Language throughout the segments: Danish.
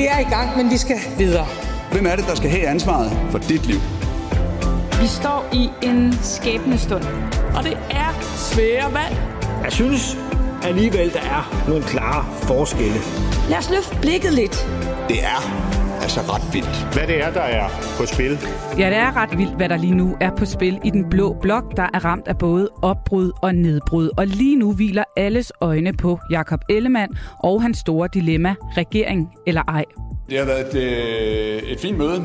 Vi er i gang, men vi skal videre. Hvem er det, der skal have ansvaret for dit liv? Vi står i en skæbnestund, og det er svære valg. Jeg synes alligevel, der er nogle klare forskelle. Lad os løfte blikket lidt. Det er altså ret vildt. Hvad det er, der er på spil. Ja, det er ret vildt, hvad der lige nu er på spil i den blå blok, der er ramt af både opbrud og nedbrud. Og lige nu hviler alles øjne på Jakob Ellemann og hans store dilemma, regering eller ej. Det har været et, øh, et fint møde.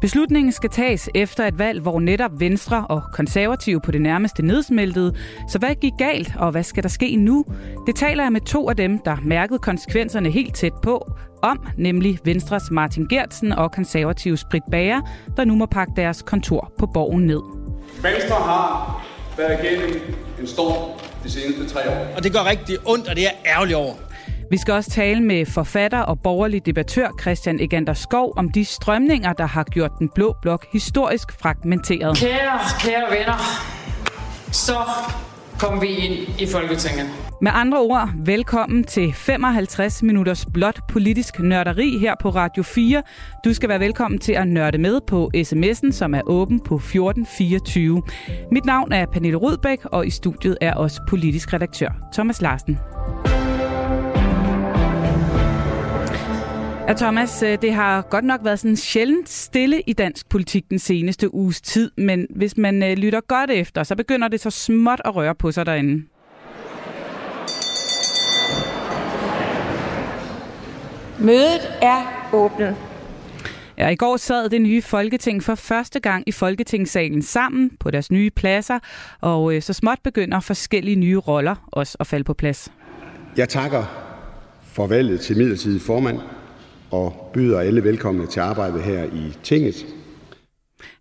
Beslutningen skal tages efter et valg, hvor netop Venstre og konservative på det nærmeste nedsmeltede. Så hvad gik galt, og hvad skal der ske nu? Det taler jeg med to af dem, der mærkede konsekvenserne helt tæt på, om, nemlig Venstres Martin Gertsen og konservative Sprit Bager, der nu må pakke deres kontor på borgen ned. Venstre har været igennem en storm de seneste tre år. Og det gør rigtig ondt, og det er ærgerligt over. Vi skal også tale med forfatter og borgerlig debattør Christian Egander Skov om de strømninger, der har gjort den blå blok historisk fragmenteret. Kære, kære venner, så kom vi ind i Folketinget. Med andre ord, velkommen til 55 minutters blot politisk nørderi her på Radio 4. Du skal være velkommen til at nørde med på sms'en, som er åben på 1424. Mit navn er Pernille Rudbæk, og i studiet er også politisk redaktør Thomas Larsen. Ja, Thomas, øh, det har godt nok været sådan sjældent stille i dansk politik den seneste uges tid, men hvis man øh, lytter godt efter, så begynder det så småt at røre på sig derinde. Mødet er åbnet. Ja, i går sad det nye Folketing for første gang i Folketingssalen sammen på deres nye pladser, og øh, så småt begynder forskellige nye roller også at falde på plads. Jeg takker for valget til midlertidig formand og byder alle velkomne til arbejdet her i tinget.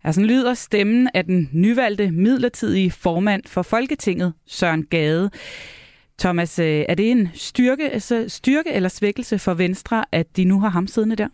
Ja, sådan lyder stemmen af den nyvalgte midlertidige formand for Folketinget, Søren Gade. Thomas, øh, er det en styrke, altså styrke eller svækkelse for Venstre, at de nu har ham siddende der?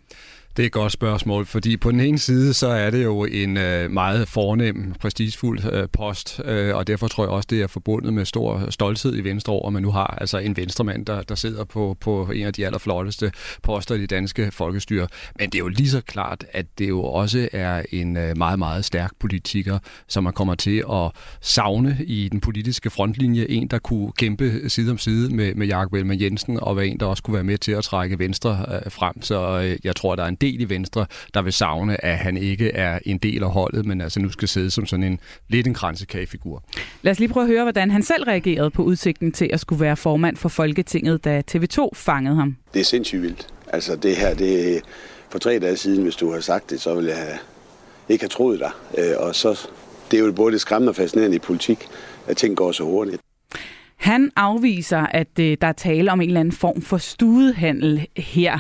Det er et godt spørgsmål, fordi på den ene side, så er det jo en øh, meget fornem, prestigefuld øh, post, øh, og derfor tror jeg også, det er forbundet med stor stolthed i Venstre over, at man nu har altså en venstremand, der, der sidder på, på en af de allerflotteste poster i det danske folkestyre. Men det er jo lige så klart, at det jo også er en øh, meget, meget stærk politiker, som man kommer til at savne i den politiske frontlinje. En, der kunne kæmpe side om side med, med Jakob Elmer Jensen, og være en, der også kunne være med til at trække Venstre øh, frem. Så øh, jeg tror, der er en del i Venstre, der vil savne, at han ikke er en del af holdet, men altså nu skal sidde som sådan en lidt en kransekagefigur. Lad os lige prøve at høre, hvordan han selv reagerede på udsigten til at skulle være formand for Folketinget, da TV2 fangede ham. Det er sindssygt vildt. Altså det her, det er for tre dage siden, hvis du har sagt det, så ville jeg have, ikke have troet dig. Øh, og så, det er jo både det skræmmende og fascinerende i politik, at ting går så hurtigt. Han afviser, at øh, der er tale om en eller anden form for studehandel her.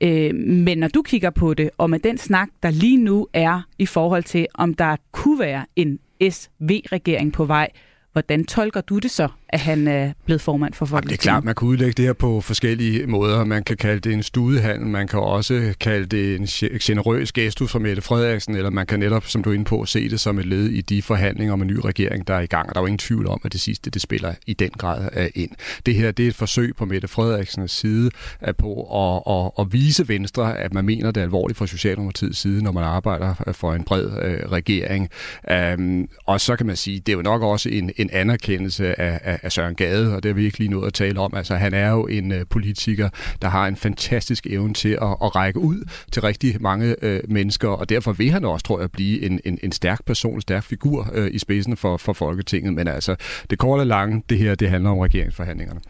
Øh, men når du kigger på det, og med den snak, der lige nu er i forhold til, om der kunne være en SV-regering på vej, hvordan tolker du det så, at han er blevet formand for Folketinget? Det er klart, man kan udlægge det her på forskellige måder. Man kan kalde det en studehandel, man kan også kalde det en generøs gestus fra Mette Frederiksen, eller man kan netop, som du er inde på, se det som et led i de forhandlinger om en ny regering, der er i gang. Og der er jo ingen tvivl om, at det sidste, det spiller i den grad ind. Det her, det er et forsøg på Mette Frederiksens side på at, at, at vise Venstre, at man mener det er alvorligt fra Socialdemokratiets side, når man arbejder for en bred øh, regering. Um, og så kan man sige, det er jo nok også en, en anerkendelse af, af, af Søren Gade, og det har vi ikke lige nået at tale om. Altså, han er jo en øh, politiker, der har en fantastisk evne til at, at række ud til rigtig mange øh, mennesker, og derfor vil han også, tror jeg, blive en, en, en stærk person, en stærk figur øh, i spidsen for, for Folketinget. Men altså, det korte og lange, det her, det handler om regeringsforhandlingerne.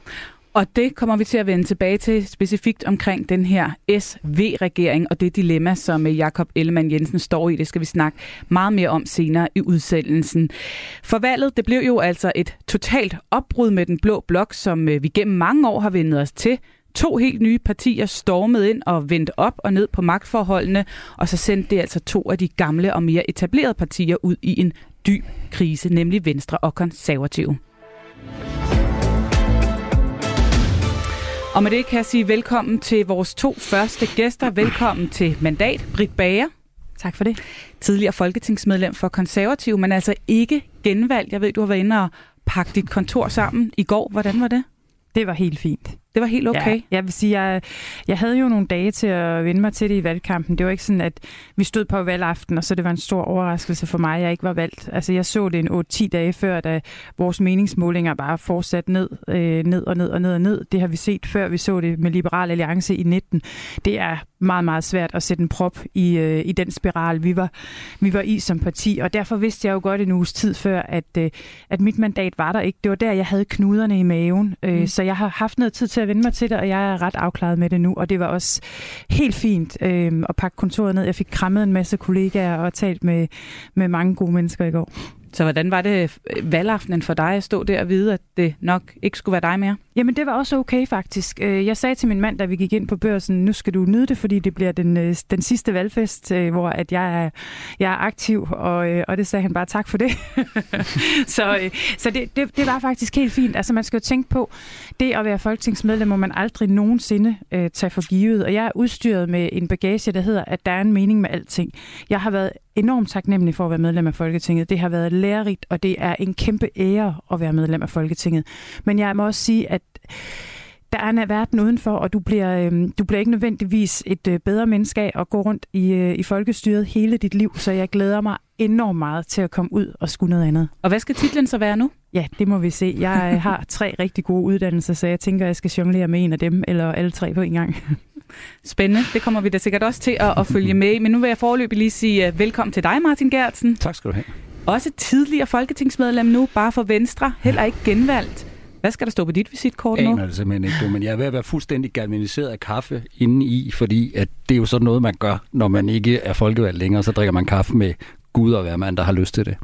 Og det kommer vi til at vende tilbage til specifikt omkring den her SV-regering og det dilemma, som øh, Jakob Ellemann Jensen står i. Det skal vi snakke meget mere om senere i udsendelsen. For valget, det blev jo altså et totalt opbrud med den blå blok, som øh, vi gennem mange år har vendt os til. To helt nye partier stormede ind og vendte op og ned på magtforholdene, og så sendte det altså to af de gamle og mere etablerede partier ud i en dyb krise, nemlig Venstre og Konservative. Og med det kan jeg sige velkommen til vores to første gæster. Velkommen til Mandat, Britt Bager. Tak for det. Tidligere folketingsmedlem for Konservativ, men altså ikke genvalgt. Jeg ved, du har været inde og pakke dit kontor sammen i går. Hvordan var det? Det var helt fint. Det var helt okay? Ja, jeg vil sige, jeg, jeg havde jo nogle dage til at vende mig til det i valgkampen. Det var ikke sådan, at vi stod på valgaften, og så det var en stor overraskelse for mig, at jeg ikke var valgt. Altså, jeg så det en 8-10 dage før, da vores meningsmålinger bare fortsat ned, øh, ned og ned og ned og ned. Det har vi set før, vi så det med Liberal Alliance i 19. Det er meget, meget svært at sætte en prop i, øh, i den spiral, vi var, vi var i som parti. Og derfor vidste jeg jo godt en uges tid før, at, øh, at mit mandat var der ikke. Det var der, jeg havde knuderne i maven. Øh, mm. Så jeg har haft noget tid til at vende mig til det, og jeg er ret afklaret med det nu. Og det var også helt fint øh, at pakke kontoret ned. Jeg fik krammet en masse kollegaer og talt med, med mange gode mennesker i går. Så hvordan var det valgaftenen for dig at stå der og vide, at det nok ikke skulle være dig mere? Jamen, det var også okay faktisk. Øh, jeg sagde til min mand, da vi gik ind på børsen, nu skal du nyde det, fordi det bliver den, øh, den sidste valgfest, øh, hvor at jeg, er, jeg er aktiv, og, og det sagde han bare tak for det. så så det, det, det var faktisk helt fint. Altså, man skal jo tænke på, det at være folketingsmedlem må man aldrig nogensinde øh, tage for givet, og jeg er udstyret med en bagage, der hedder, at der er en mening med alting. Jeg har været enormt taknemmelig for at være medlem af Folketinget. Det har været lærerigt, og det er en kæmpe ære at være medlem af Folketinget. Men jeg må også sige, at der er en verden udenfor, og du bliver, øh, du bliver ikke nødvendigvis et øh, bedre menneske af at gå rundt i, øh, i folkestyret hele dit liv, så jeg glæder mig enormt meget til at komme ud og skulle noget andet. Og hvad skal titlen så være nu? Ja, det må vi se. Jeg øh, har tre rigtig gode uddannelser, så jeg tænker, at jeg skal jonglere med en af dem, eller alle tre på en gang. Spændende. Det kommer vi da sikkert også til at, at følge med i. Men nu vil jeg forløbig lige sige uh, velkommen til dig, Martin Gertsen. Tak skal du have. Også tidligere folketingsmedlem nu, bare for Venstre. Heller ikke genvalgt. Hvad skal der stå på dit visitkort nu? Jeg aner det simpelthen ikke, du, men jeg er ved at være fuldstændig galvaniseret af kaffe inde i, fordi at det er jo sådan noget, man gør, når man ikke er folkevalgt længere, så drikker man kaffe med Gud og hver mand, der har lyst til det.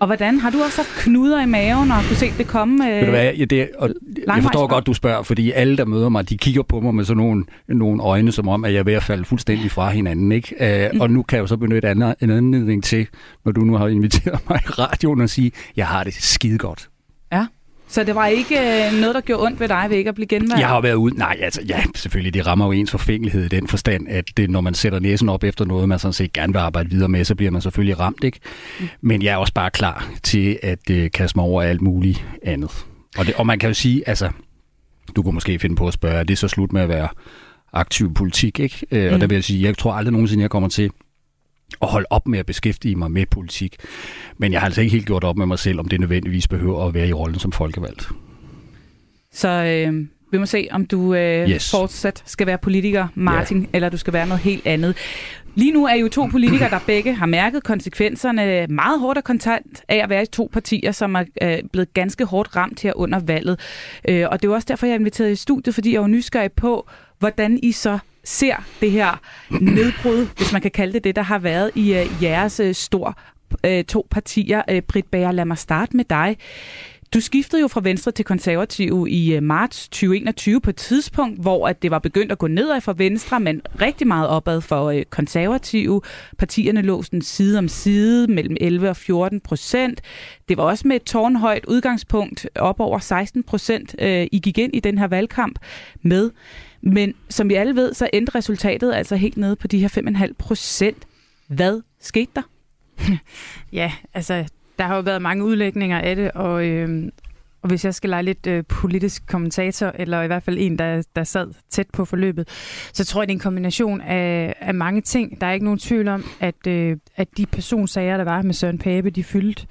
Og hvordan? Har du også haft knuder i maven og kunne se det komme? Øh, Ved du hvad, ja, det, og jeg forstår godt, du spørger, fordi alle, der møder mig, de kigger på mig med sådan nogle, nogle øjne, som om, at jeg er ved at falde fuldstændig fra hinanden. Ikke? Uh, mm. Og nu kan jeg jo så benytte en anledning til, når du nu har inviteret mig i radioen og sige, jeg har det skide godt. Ja. Så det var ikke øh, noget, der gjorde ondt ved dig ved ikke at blive genvalgt? Jeg har været ude... Nej, altså, ja, selvfølgelig, det rammer jo ens forfængelighed i den forstand, at det, når man sætter næsen op efter noget, man sådan set gerne vil arbejde videre med, så bliver man selvfølgelig ramt, ikke? Mm. Men jeg er også bare klar til at øh, kaste mig over alt muligt andet. Og, det, og man kan jo sige, altså, du kunne måske finde på at spørge, er det så slut med at være aktiv politik, ikke? Øh, mm. Og der vil jeg sige, jeg tror aldrig nogensinde, jeg kommer til at holde op med at beskæftige mig med politik. Men jeg har altså ikke helt gjort op med mig selv, om det nødvendigvis behøver at være i rollen som folkevalgt. Så øh, vi må se, om du øh, yes. fortsat skal være politiker, Martin, ja. eller du skal være noget helt andet. Lige nu er jo to politikere, der begge har mærket konsekvenserne meget hårdt og kontant af at være i to partier, som er øh, blevet ganske hårdt ramt her under valget. Øh, og det er også derfor, jeg er inviteret i studiet, fordi jeg er jo nysgerrig på, hvordan I så ser det her nedbrud, hvis man kan kalde det det, der har været i øh, jeres øh, stor øh, to partier. Øh, Britt Bager, lad mig starte med dig. Du skiftede jo fra Venstre til Konservative i øh, marts 2021 på et tidspunkt, hvor at det var begyndt at gå nedad for Venstre, men rigtig meget opad for øh, Konservative. Partierne lå sådan side om side mellem 11 og 14 procent. Det var også med et tårnhøjt udgangspunkt op over 16 procent, øh, I gik ind i den her valgkamp med. Men som vi alle ved, så endte resultatet altså helt nede på de her 5,5 procent. Hvad skete der? ja, altså, der har jo været mange udlægninger af det, og, øh, og hvis jeg skal lege lidt øh, politisk kommentator, eller i hvert fald en, der, der sad tæt på forløbet, så tror jeg, det er en kombination af, af mange ting. Der er ikke nogen tvivl om, at, øh, at de personsager, der var med Søren Pape, de fyldte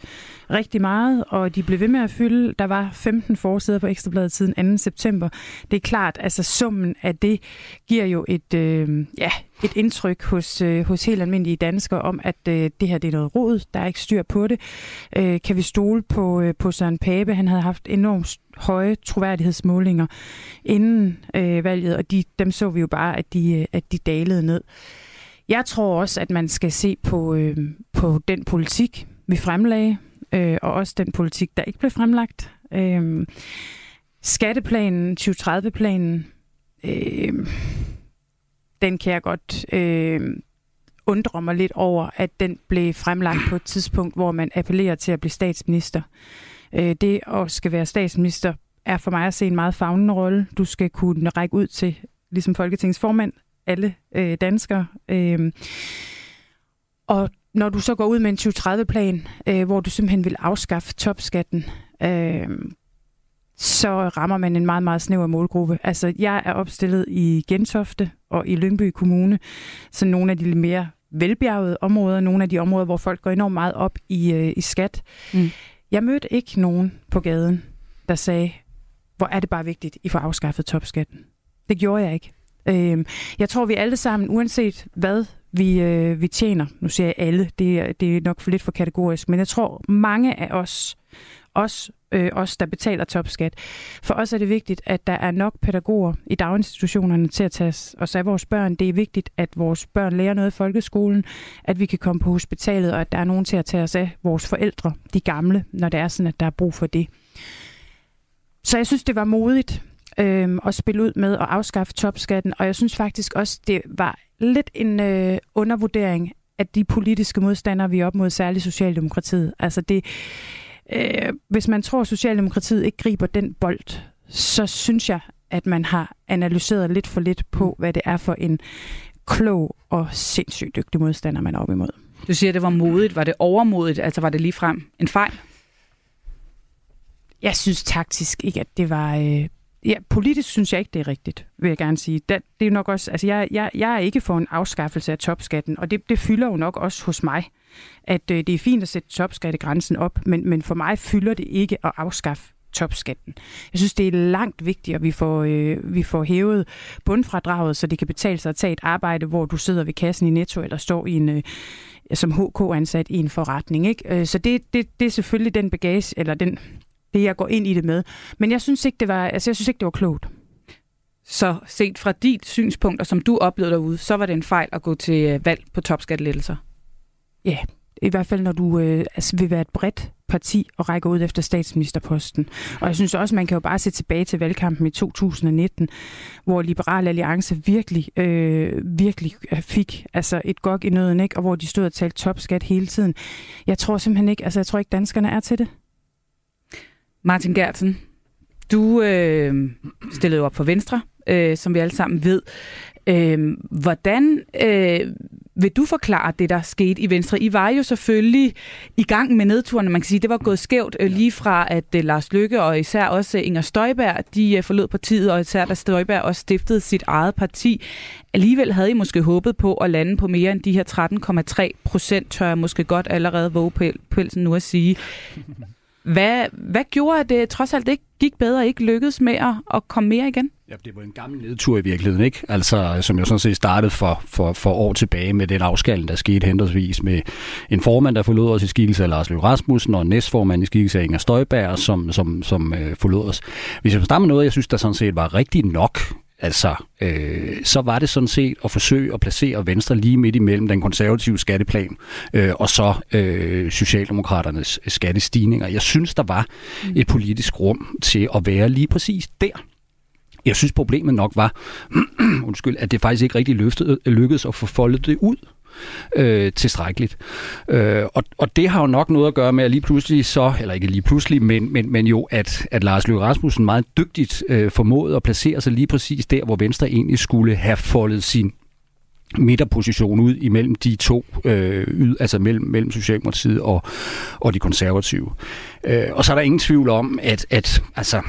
rigtig meget, og de blev ved med at fylde. Der var 15 forsider på Ekstrabladet siden 2. september. Det er klart, altså summen af det giver jo et, øh, ja, et indtryk hos, øh, hos helt almindelige danskere om, at øh, det her det er noget rod, der er ikke styr på det. Øh, kan vi stole på, øh, på Søren Pape? Han havde haft enormt høje troværdighedsmålinger inden øh, valget, og de, dem så vi jo bare, at de, øh, at de dalede ned. Jeg tror også, at man skal se på, øh, på den politik, vi fremlagde, øh, og også den politik, der ikke blev fremlagt. Øh, skatteplanen, 2030-planen, øh, den kan jeg godt øh, undre mig lidt over, at den blev fremlagt på et tidspunkt, hvor man appellerer til at blive statsminister. Øh, det at skal være statsminister er for mig at se en meget fagnende rolle. Du skal kunne række ud til, ligesom Folketingets formand, alle øh, danskere. Øh, og når du så går ud med en 2030-plan, øh, hvor du simpelthen vil afskaffe topskatten, øh, så rammer man en meget, meget snæver målgruppe. Altså, jeg er opstillet i Gentofte og i Lyngby Kommune, så nogle af de mere velbjergede områder, nogle af de områder, hvor folk går enormt meget op i, øh, i skat. Mm. Jeg mødte ikke nogen på gaden, der sagde, hvor er det bare vigtigt, I får afskaffet topskatten. Det gjorde jeg ikke. Øh, jeg tror, vi alle sammen, uanset hvad vi, øh, vi tjener, nu siger jeg alle, det er, det er nok for lidt for kategorisk, men jeg tror, mange af os, os, øh, os, der betaler topskat, for os er det vigtigt, at der er nok pædagoger i daginstitutionerne til at tage os af vores børn. Det er vigtigt, at vores børn lærer noget i folkeskolen, at vi kan komme på hospitalet, og at der er nogen til at tage os af vores forældre, de gamle, når det er sådan, at der er brug for det. Så jeg synes, det var modigt øh, at spille ud med at afskaffe topskatten, og jeg synes faktisk også, det var lidt en øh, undervurdering af de politiske modstandere, vi er op mod, særligt Socialdemokratiet. Altså det, øh, hvis man tror, at Socialdemokratiet ikke griber den bold, så synes jeg, at man har analyseret lidt for lidt på, hvad det er for en klog og sindssygt dygtig modstander, man er op imod. Du siger, at det var modigt. Var det overmodigt? Altså var det lige frem en fejl? Jeg synes taktisk ikke, at det var... Øh, ja, politisk synes jeg ikke, det er rigtigt, vil jeg gerne sige. Det, det er nok også, altså jeg, jeg, jeg er ikke for en afskaffelse af topskatten, og det, det fylder jo nok også hos mig, at øh, det er fint at sætte topskattegrænsen op, men, men for mig fylder det ikke at afskaffe topskatten. Jeg synes, det er langt vigtigt, at vi får, øh, vi får hævet bundfradraget, så det kan betale sig at tage et arbejde, hvor du sidder ved kassen i Netto eller står i en, øh, som HK-ansat i en forretning. Ikke? Øh, så det, det, det er selvfølgelig den bagage, eller den, det, jeg går ind i det med. Men jeg synes ikke, det var, altså, jeg synes ikke, det var klogt. Så set fra dit synspunkt, og som du oplevede derude, så var det en fejl at gå til øh, valg på topskattelettelser? Ja, i hvert fald når du øh, altså, vil være et bredt parti og række ud efter statsministerposten. Og jeg synes også, man kan jo bare se tilbage til valgkampen i 2019, hvor Liberal Alliance virkelig, øh, virkelig fik altså et gok i nøden, ikke? og hvor de stod og talte topskat hele tiden. Jeg tror simpelthen ikke, altså jeg tror ikke, danskerne er til det. Martin Gertsen, du øh, stillede jo op for Venstre, øh, som vi alle sammen ved. Øh, hvordan øh, vil du forklare det, der skete i Venstre? I var jo selvfølgelig i gang med nedturene, man kan sige. Det var gået skævt øh, lige fra, at øh, Lars Lykke og især også Inger Støjberg, de øh, forlod partiet, og især da Støjberg også stiftede sit eget parti. Alligevel havde I måske håbet på at lande på mere end de her 13,3 procent, tør jeg måske godt allerede våge pelsen nu at sige. Hvad, hvad gjorde, at det trods alt ikke gik bedre, ikke lykkedes med at, at komme mere igen? Ja, det var en gammel nedtur i virkeligheden, ikke? Altså, som jo sådan set startede for, for, for år tilbage med den afskald, der skete henholdsvis med en formand, der forlod os i skikkelse af Lars Løkke Rasmussen, og en næstformand i skikkelse af Inger Støjberg, som, som, som øh, forlod os. Hvis jeg starter med noget, jeg synes, der sådan set var rigtigt nok, Altså, øh, så var det sådan set at forsøge at placere Venstre lige midt imellem den konservative skatteplan øh, og så øh, Socialdemokraternes skattestigninger. Jeg synes, der var mm. et politisk rum til at være lige præcis der. Jeg synes, problemet nok var, undskyld, at det faktisk ikke rigtig løftede, lykkedes at få foldet det ud øh, tilstrækkeligt. Øh, og, og det har jo nok noget at gøre med, at lige pludselig så, eller ikke lige pludselig, men, men, men jo, at, at Lars Løkke Rasmussen meget dygtigt øh, formåede at placere sig lige præcis der, hvor Venstre egentlig skulle have foldet sin midterposition ud imellem de to, øh, yd, altså mellem, mellem Socialdemokratiet og, og de konservative. Øh, og så er der ingen tvivl om, at, at altså,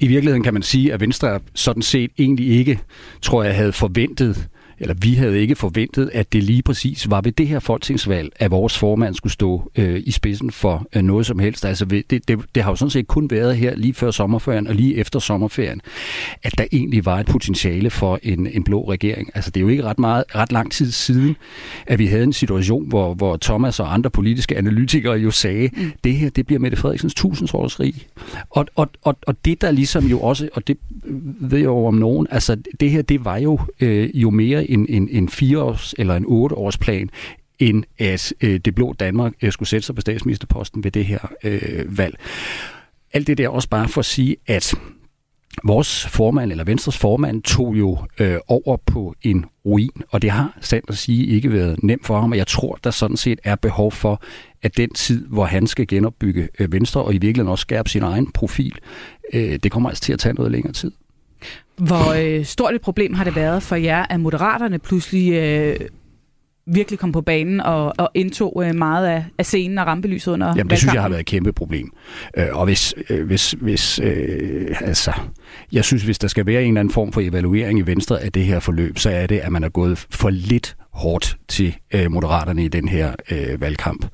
i virkeligheden kan man sige, at Venstre sådan set egentlig ikke, tror jeg, havde forventet eller vi havde ikke forventet, at det lige præcis var ved det her folketingsvalg, at vores formand skulle stå øh, i spidsen for øh, noget som helst. Altså, det, det, det har jo sådan set kun været her lige før sommerferien og lige efter sommerferien, at der egentlig var et potentiale for en, en blå regering. Altså, det er jo ikke ret, meget, ret lang tid siden, at vi havde en situation, hvor, hvor Thomas og andre politiske analytikere jo sagde, mm. det her, det bliver Mette Frederiksens tusindsårsrig. Og, og, og, og det der ligesom jo også, og det ved jeg jo om nogen, altså det her, det var jo øh, jo mere en, en, en fireårs eller en otte-års plan, end at øh, det blå Danmark øh, skulle sætte sig på statsministerposten ved det her øh, valg. Alt det der også bare for at sige, at vores formand, eller Venstres formand, tog jo øh, over på en ruin, og det har sandt at sige ikke været nemt for ham, og jeg tror, der sådan set er behov for, at den tid, hvor han skal genopbygge øh, Venstre, og i virkeligheden også skærpe sin egen profil, øh, det kommer altså til at tage noget længere tid. Hvor øh, stort et problem har det været for jer, at moderaterne pludselig øh, virkelig kom på banen og, og indtog øh, meget af, af scenen og rampelyset under Jamen, det synes jeg har været et kæmpe problem. Øh, og hvis, øh, hvis, hvis øh, altså, jeg synes, hvis der skal være en eller anden form for evaluering i Venstre af det her forløb, så er det, at man er gået for lidt hårdt til øh, moderaterne i den her øh, valgkamp.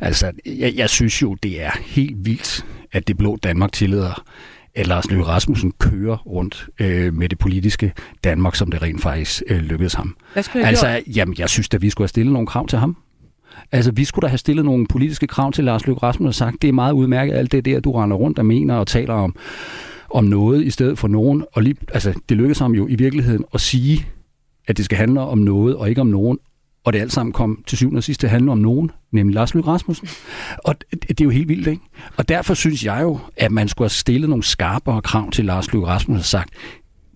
Altså, jeg, jeg synes jo, det er helt vildt, at det blå Danmark tillader at Lars Løkke Rasmussen kører rundt øh, med det politiske Danmark, som det rent faktisk øh, lykkedes ham. Hvad skulle altså, gjort? jamen, jeg synes at vi skulle have stillet nogle krav til ham. Altså, vi skulle da have stillet nogle politiske krav til Lars Løkke Rasmussen og sagt, det er meget udmærket, alt det der, du render rundt og mener og taler om, om noget i stedet for nogen. Og lige, altså, det lykkedes ham jo i virkeligheden at sige, at det skal handle om noget og ikke om nogen, og det alt sammen kom til syvende og sidst til at handle om nogen, nemlig Lars Løkke Rasmussen. Og det er jo helt vildt, ikke? Og derfor synes jeg jo, at man skulle have stillet nogle skarpere krav til Lars Løkke Rasmussen og sagt,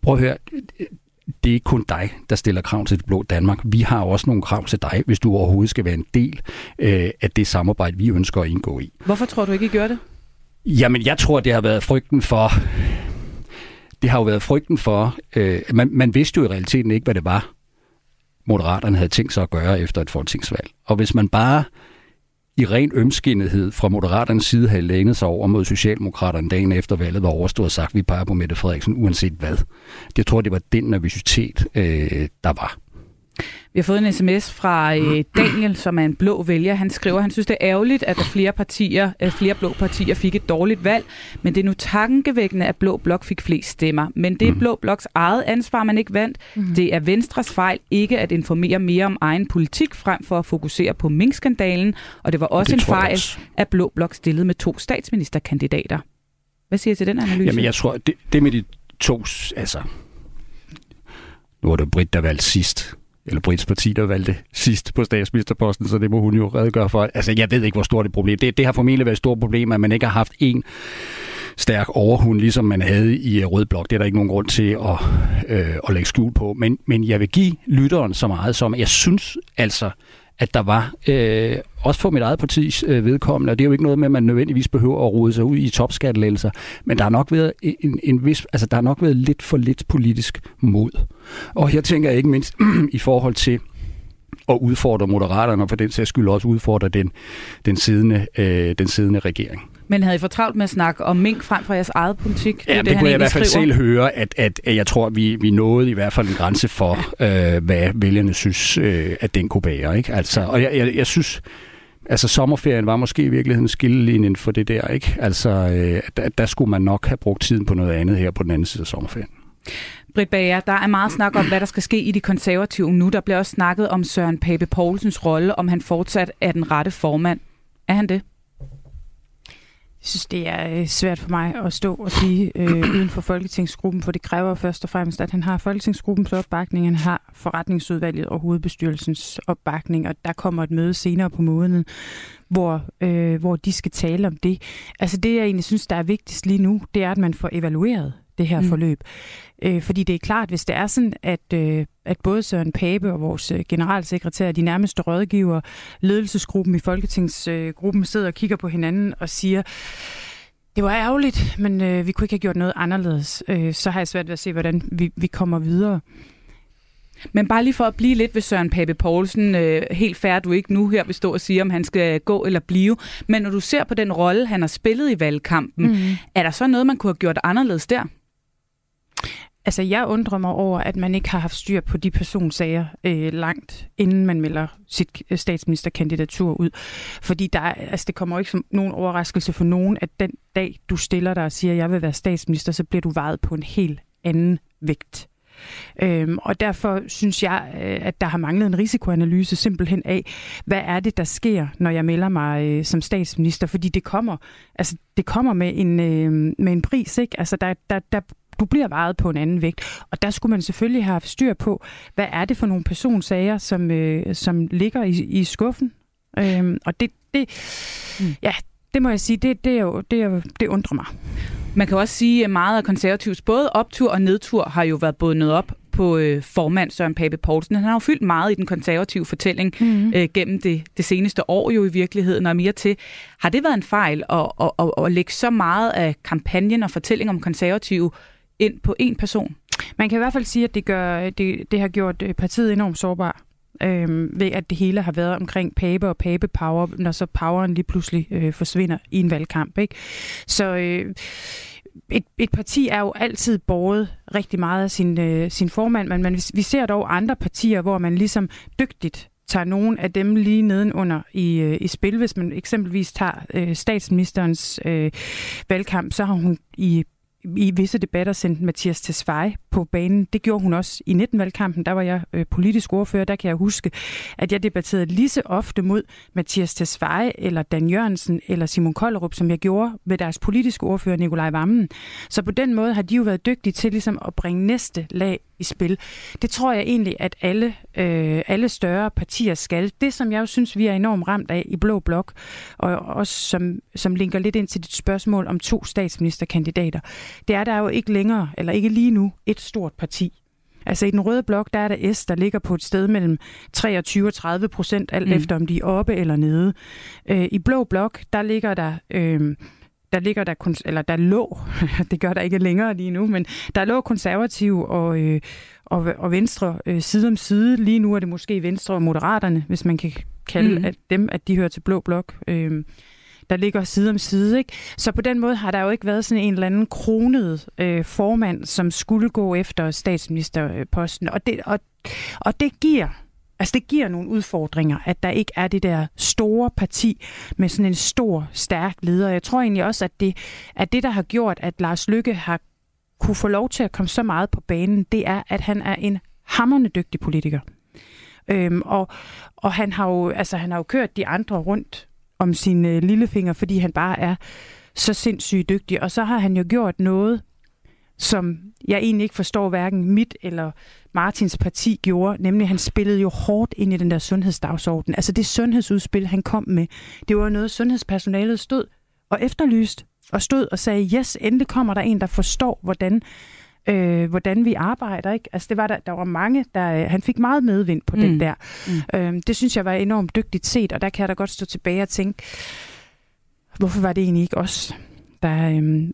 prøv at høre, det er ikke kun dig, der stiller krav til det blå Danmark. Vi har også nogle krav til dig, hvis du overhovedet skal være en del øh, af det samarbejde, vi ønsker at indgå i. Hvorfor tror du ikke, I gør det? Jamen, jeg tror, det har været frygten for... Det har jo været frygten for... Øh, man, man vidste jo i realiteten ikke, hvad det var, Moderaterne havde tænkt sig at gøre efter et folketingsvalg. Og hvis man bare i ren ømskinnethed fra Moderaternes side havde lænet sig over mod Socialdemokraterne dagen efter valget var overstået og sagt, at vi peger på Mette Frederiksen uanset hvad. Det tror det var den nervøsitet, øh, der var. Vi har fået en sms fra øh, Daniel, som er en blå vælger. Han skriver, at han synes, det er ærgerligt, at der flere partier, øh, flere blå partier fik et dårligt valg, men det er nu tankevækkende, at Blå Blok fik flest stemmer. Men det er mm. Blå Bloks eget ansvar, man ikke vandt. Mm. Det er Venstres fejl ikke at informere mere om egen politik, frem for at fokusere på minkskandalen. Og det var også det en fejl, også. at Blå Blok stillede med to statsministerkandidater. Hvad siger du til den analyse? Jamen, jeg tror, det, det med de to, altså... Nu var det Britt, der valgte sidst eller Brits parti, der valgte sidst på statsministerposten, så det må hun jo redegøre for. Altså, jeg ved ikke, hvor stort et problem det, det har formentlig været et stort problem, at man ikke har haft en stærk overhund, ligesom man havde i øh, Rød Blok. Det er der ikke nogen grund til at, øh, at lægge skjul på. Men, men jeg vil give lytteren så meget som, jeg synes altså, at der var, øh, også for mit eget partis øh, vedkommende, og det er jo ikke noget med, at man nødvendigvis behøver at rode sig ud i topskattelettelser, men der har nok været en, en vis, altså der har nok været lidt for lidt politisk mod. Og her tænker jeg ikke mindst i forhold til at udfordre moderaterne, og for den sags skyld også udfordre den, den, siddende, øh, den siddende regering. Men havde I for travlt med at snakke om mink frem for jeres eget politik? Det ja, det, det kunne jeg i hvert fald skriver. selv høre, at, at, at jeg tror, at vi, vi nåede i hvert fald en grænse for, øh, hvad vælgerne synes, øh, at den kunne bære. Ikke? Altså, og jeg, jeg, jeg synes, altså sommerferien var måske i virkeligheden skillelinjen for det der. ikke. Altså, øh, der, der skulle man nok have brugt tiden på noget andet her på den anden side af sommerferien. Britt Bager, der er meget snak om, hvad der skal ske i de konservative nu. Der bliver også snakket om Søren Pape Poulsens rolle, om han fortsat er den rette formand. Er han det? Jeg synes, det er øh, svært for mig at stå og sige øh, uden for Folketingsgruppen, for det kræver først og fremmest, at han har Folketingsgruppens opbakning, han har forretningsudvalget og hovedbestyrelsens opbakning, og der kommer et møde senere på måneden, hvor, øh, hvor de skal tale om det. Altså det, jeg egentlig synes, der er vigtigst lige nu, det er, at man får evalueret det her mm. forløb. Øh, fordi det er klart, hvis det er sådan, at, øh, at både Søren Pape og vores øh, generalsekretær, de nærmeste rådgiver, ledelsesgruppen i Folketingsgruppen øh, sidder og kigger på hinanden og siger, det var ærgerligt, men øh, vi kunne ikke have gjort noget anderledes. Øh, så har jeg svært ved at se, hvordan vi, vi kommer videre. Men bare lige for at blive lidt ved Søren Pape Poulsen, øh, helt færdig du ikke nu her vil stå og sige, om han skal gå eller blive. Men når du ser på den rolle, han har spillet i valgkampen, mm. er der så noget, man kunne have gjort anderledes der? Altså, jeg undrer mig over, at man ikke har haft styr på de personsager øh, langt, inden man melder sit øh, statsministerkandidatur ud. Fordi der, altså, det kommer jo ikke som nogen overraskelse for nogen, at den dag, du stiller dig og siger, at jeg vil være statsminister, så bliver du vejet på en helt anden vægt. Øhm, og derfor synes jeg, øh, at der har manglet en risikoanalyse simpelthen af, hvad er det, der sker, når jeg melder mig øh, som statsminister? Fordi det kommer, altså, det kommer med en, øh, med en pris, ikke? Altså, der, der, der du bliver vejet på en anden vægt. Og der skulle man selvfølgelig have styr på, hvad er det for nogle personsager, som, øh, som ligger i, i skuffen. Øhm, og det, det, mm. ja, det må jeg sige, det, det, er jo, det, er, det undrer mig. Man kan også sige, at meget af konservativs både optur og nedtur har jo været bundet op på øh, formand Søren Pape Poulsen. Han har jo fyldt meget i den konservative fortælling mm. øh, gennem det, det seneste år jo i virkeligheden og mere til. Har det været en fejl at, at, at, at lægge så meget af kampagnen og fortælling om konservative ind på én person? Man kan i hvert fald sige, at det, gør, det, det har gjort øh, partiet enormt sårbar. øh, ved at det hele har været omkring pape og pape power, når så poweren lige pludselig øh, forsvinder i en valgkamp. Ikke? Så øh, et, et parti er jo altid båret rigtig meget af sin, øh, sin formand, men man, vi ser dog andre partier, hvor man ligesom dygtigt tager nogen af dem lige nedenunder i, øh, i spil. Hvis man eksempelvis tager øh, statsministerens øh, valgkamp, så har hun i i visse debatter sendt Mathias Tesfaye på banen. Det gjorde hun også i 19-valgkampen. Der var jeg øh, politisk ordfører. Der kan jeg huske, at jeg debatterede lige så ofte mod Mathias Tesfaye eller Dan Jørgensen eller Simon Kollerup, som jeg gjorde med deres politiske ordfører Nikolaj Vammen. Så på den måde har de jo været dygtige til ligesom at bringe næste lag i spil. Det tror jeg egentlig, at alle, øh, alle større partier skal. Det, som jeg jo synes, vi er enormt ramt af i Blå Blok, og også som, som linker lidt ind til dit spørgsmål om to statsministerkandidater, det er der jo ikke længere, eller ikke lige nu, et stort parti. Altså i den røde blok, der er der S, der ligger på et sted mellem 23 og 30 procent, alt mm. efter om de er oppe eller nede. Øh, I blå blok, der ligger der... Øh, der ligger der, eller der lå, det gør der ikke længere lige nu, men der lå konservative og, øh, og, og Venstre øh, side om side. Lige nu er det måske Venstre og Moderaterne, hvis man kan kalde mm. at dem, at de hører til Blå Blok. Øh, der ligger side om side. Ikke? Så på den måde har der jo ikke været sådan en eller anden kronet øh, formand, som skulle gå efter statsministerposten. Og det, og, og det giver Altså det giver nogle udfordringer, at der ikke er det der store parti med sådan en stor, stærk leder. Jeg tror egentlig også, at det at det, der har gjort, at Lars Lykke har kunne få lov til at komme så meget på banen, det er, at han er en hammerne dygtig politiker. Øhm, og, og han har jo altså han har jo kørt de andre rundt om sin øh, lillefinger, fordi han bare er så sindssygt dygtig. Og så har han jo gjort noget, som jeg egentlig ikke forstår hverken mit eller Martins parti gjorde, nemlig han spillede jo hårdt ind i den der sundhedsdagsorden. Altså det sundhedsudspil, han kom med, det var noget, sundhedspersonalet stod og efterlyst, og stod og sagde, yes, endelig kommer der en, der forstår, hvordan øh, hvordan vi arbejder. Ikke? Altså, det var der, der var mange, der øh, han fik meget medvind på mm. den der. Mm. Øh, det synes jeg var enormt dygtigt set, og der kan jeg da godt stå tilbage og tænke, hvorfor var det egentlig ikke os, der, øh,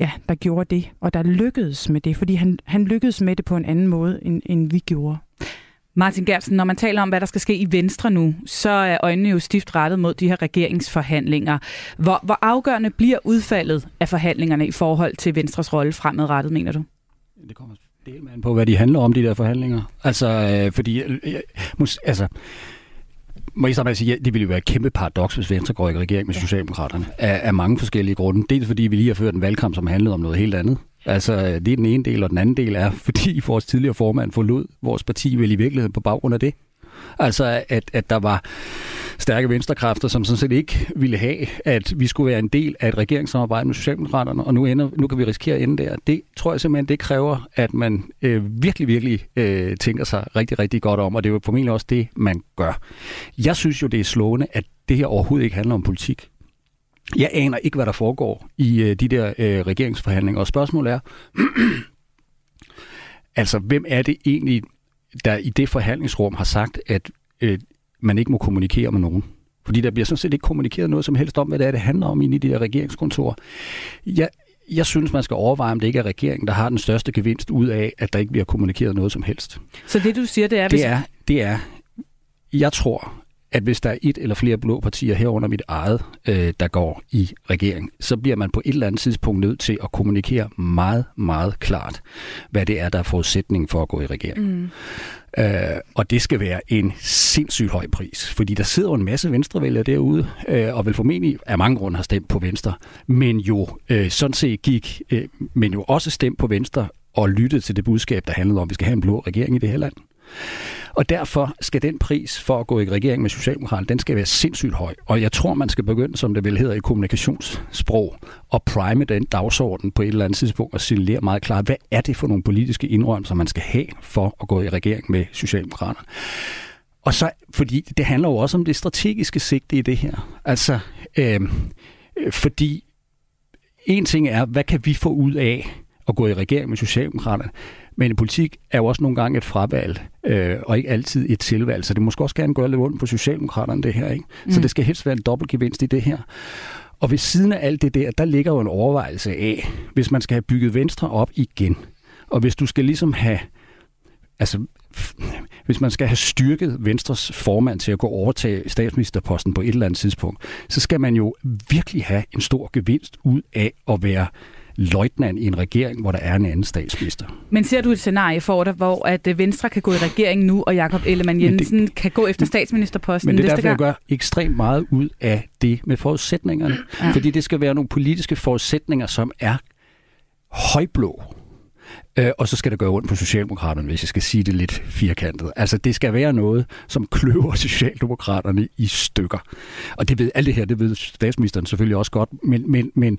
ja, der gjorde det, og der lykkedes med det, fordi han, han lykkedes med det på en anden måde, end, end vi gjorde. Martin Gertsen, når man taler om, hvad der skal ske i Venstre nu, så er øjnene jo stift rettet mod de her regeringsforhandlinger. Hvor, hvor afgørende bliver udfaldet af forhandlingerne i forhold til Venstres rolle fremadrettet, mener du? Det kommer del med på, hvad de handler om, de der forhandlinger. Altså, øh, fordi... Øh, mus, altså, må jeg sige, ja, det ville jo være et kæmpe paradoks, hvis Venstre går i regering med ja. Socialdemokraterne, af, af mange forskellige grunde. Dels fordi vi lige har ført en valgkamp, som handlede om noget helt andet. Altså, det er den ene del, og den anden del er, fordi vores tidligere formand forlod vores parti, vel i virkeligheden på baggrund af det. Altså, at, at der var stærke venstrekræfter, som sådan set ikke ville have, at vi skulle være en del af et regeringssamarbejde med Socialdemokraterne, og nu, ender, nu kan vi risikere at ende der. Det tror jeg simpelthen, det kræver, at man øh, virkelig, virkelig øh, tænker sig rigtig, rigtig godt om, og det er jo formentlig også det, man gør. Jeg synes jo, det er slående, at det her overhovedet ikke handler om politik. Jeg aner ikke, hvad der foregår i øh, de der øh, regeringsforhandlinger, og spørgsmålet er, altså, hvem er det egentlig, der i det forhandlingsrum har sagt, at øh, man ikke må kommunikere med nogen. Fordi der bliver sådan set ikke kommunikeret noget som helst om, hvad det er, det handler om inde i de her regeringskontorer. Jeg, jeg synes, man skal overveje, om det ikke er regeringen, der har den største gevinst ud af, at der ikke bliver kommunikeret noget som helst. Så det, du siger, det er... Det er, det er jeg tror, at hvis der er et eller flere blå partier herunder mit eget, øh, der går i regering, så bliver man på et eller andet tidspunkt nødt til at kommunikere meget, meget klart, hvad det er, der er forudsætningen for at gå i regering. Mm. Øh, og det skal være en sindssygt høj pris, fordi der sidder en masse venstrevælgere derude, øh, og vel formentlig af mange grunde har stemt på Venstre, men jo øh, sådan set gik, øh, men jo også stemt på Venstre og lyttet til det budskab, der handlede om, at vi skal have en blå regering i det her land. Og derfor skal den pris for at gå i regering med Socialdemokraterne, den skal være sindssygt høj. Og jeg tror, man skal begynde, som det vel hedder i kommunikationssprog, at prime den dagsorden på et eller andet tidspunkt og signalere meget klart, hvad er det for nogle politiske indrømmelser, man skal have for at gå i regering med Socialdemokraterne. Og så, fordi det handler jo også om det strategiske sigte i det her. Altså, øh, fordi en ting er, hvad kan vi få ud af at gå i regering med Socialdemokraterne? Men politik er jo også nogle gange et fravalg, øh, og ikke altid et tilvalg. Så det måske også gerne gøre lidt ondt på Socialdemokraterne, det her. Ikke? Mm. Så det skal helst være en dobbeltgevinst i det her. Og ved siden af alt det der, der ligger jo en overvejelse af, hvis man skal have bygget Venstre op igen, og hvis du skal ligesom have, altså hvis man skal have styrket Venstres formand til at gå overtage statsministerposten på et eller andet tidspunkt, så skal man jo virkelig have en stor gevinst ud af at være løjtnant i en regering, hvor der er en anden statsminister. Men ser du et scenarie for dig, hvor at øh, Venstre kan gå i regering nu, og Jakob Ellemann Jensen det, kan gå efter statsministerposten Men det er derfor, gang? jeg gør ekstremt meget ud af det med forudsætningerne. Ja. Fordi det skal være nogle politiske forudsætninger, som er højblå. Øh, og så skal det gøre ondt på Socialdemokraterne, hvis jeg skal sige det lidt firkantet. Altså, det skal være noget, som kløver Socialdemokraterne i stykker. Og det ved alt det her, det ved statsministeren selvfølgelig også godt, men, men, men,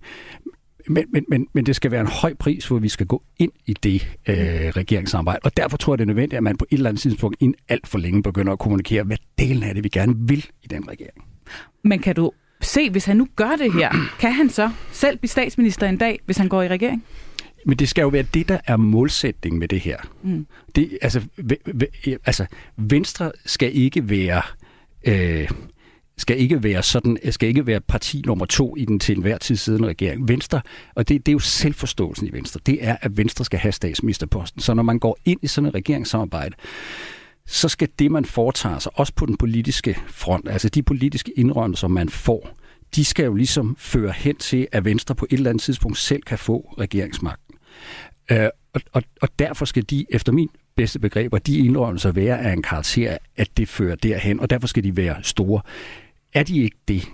men, men, men, men det skal være en høj pris, hvor vi skal gå ind i det øh, regeringssamarbejde. Og derfor tror jeg, det er nødvendigt, at man på et eller andet tidspunkt inden alt for længe begynder at kommunikere, hvad delen af det, vi gerne vil i den regering. Men kan du se, hvis han nu gør det her, kan han så selv blive statsminister en dag, hvis han går i regering? Men det skal jo være det, der er målsætning med det her. Mm. Det, altså, v- v- altså, Venstre skal ikke være... Øh, skal ikke være sådan, skal ikke være parti nummer to i den til enhver tid siddende regering. Venstre, og det, det er jo selvforståelsen i Venstre, det er, at Venstre skal have statsministerposten. Så når man går ind i sådan et regeringssamarbejde, så skal det, man foretager sig, også på den politiske front, altså de politiske indrømmelser, man får, de skal jo ligesom føre hen til, at Venstre på et eller andet tidspunkt selv kan få regeringsmagten. Øh, og, og, og derfor skal de, efter min bedste begreber, de indrømmelser være af en karakter, at det fører derhen, og derfor skal de være store. Er de ikke det,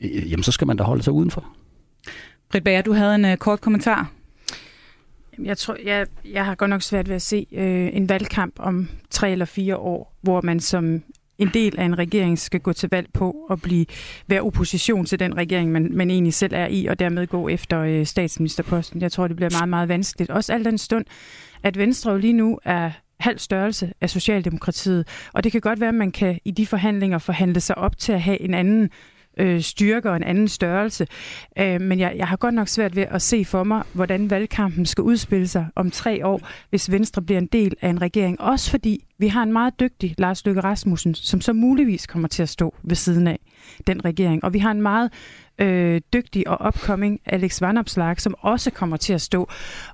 øh, jamen så skal man da holde sig udenfor. Britt Bager, du havde en uh, kort kommentar. Jeg tror, jeg, jeg har godt nok svært ved at se øh, en valgkamp om tre eller fire år, hvor man som en del af en regering skal gå til valg på at blive være opposition til den regering, man, man egentlig selv er i, og dermed gå efter øh, statsministerposten. Jeg tror, det bliver meget, meget vanskeligt. Også al den stund, at Venstre jo lige nu er halv størrelse af Socialdemokratiet, og det kan godt være, at man kan i de forhandlinger forhandle sig op til at have en anden øh, styrke og en anden størrelse. Øh, men jeg, jeg har godt nok svært ved at se for mig, hvordan valgkampen skal udspille sig om tre år, hvis Venstre bliver en del af en regering. Også fordi vi har en meget dygtig Lars Løkke Rasmussen, som så muligvis kommer til at stå ved siden af den regering. Og vi har en meget øh, dygtig og upcoming Alex Vanopslag, som også kommer til at stå,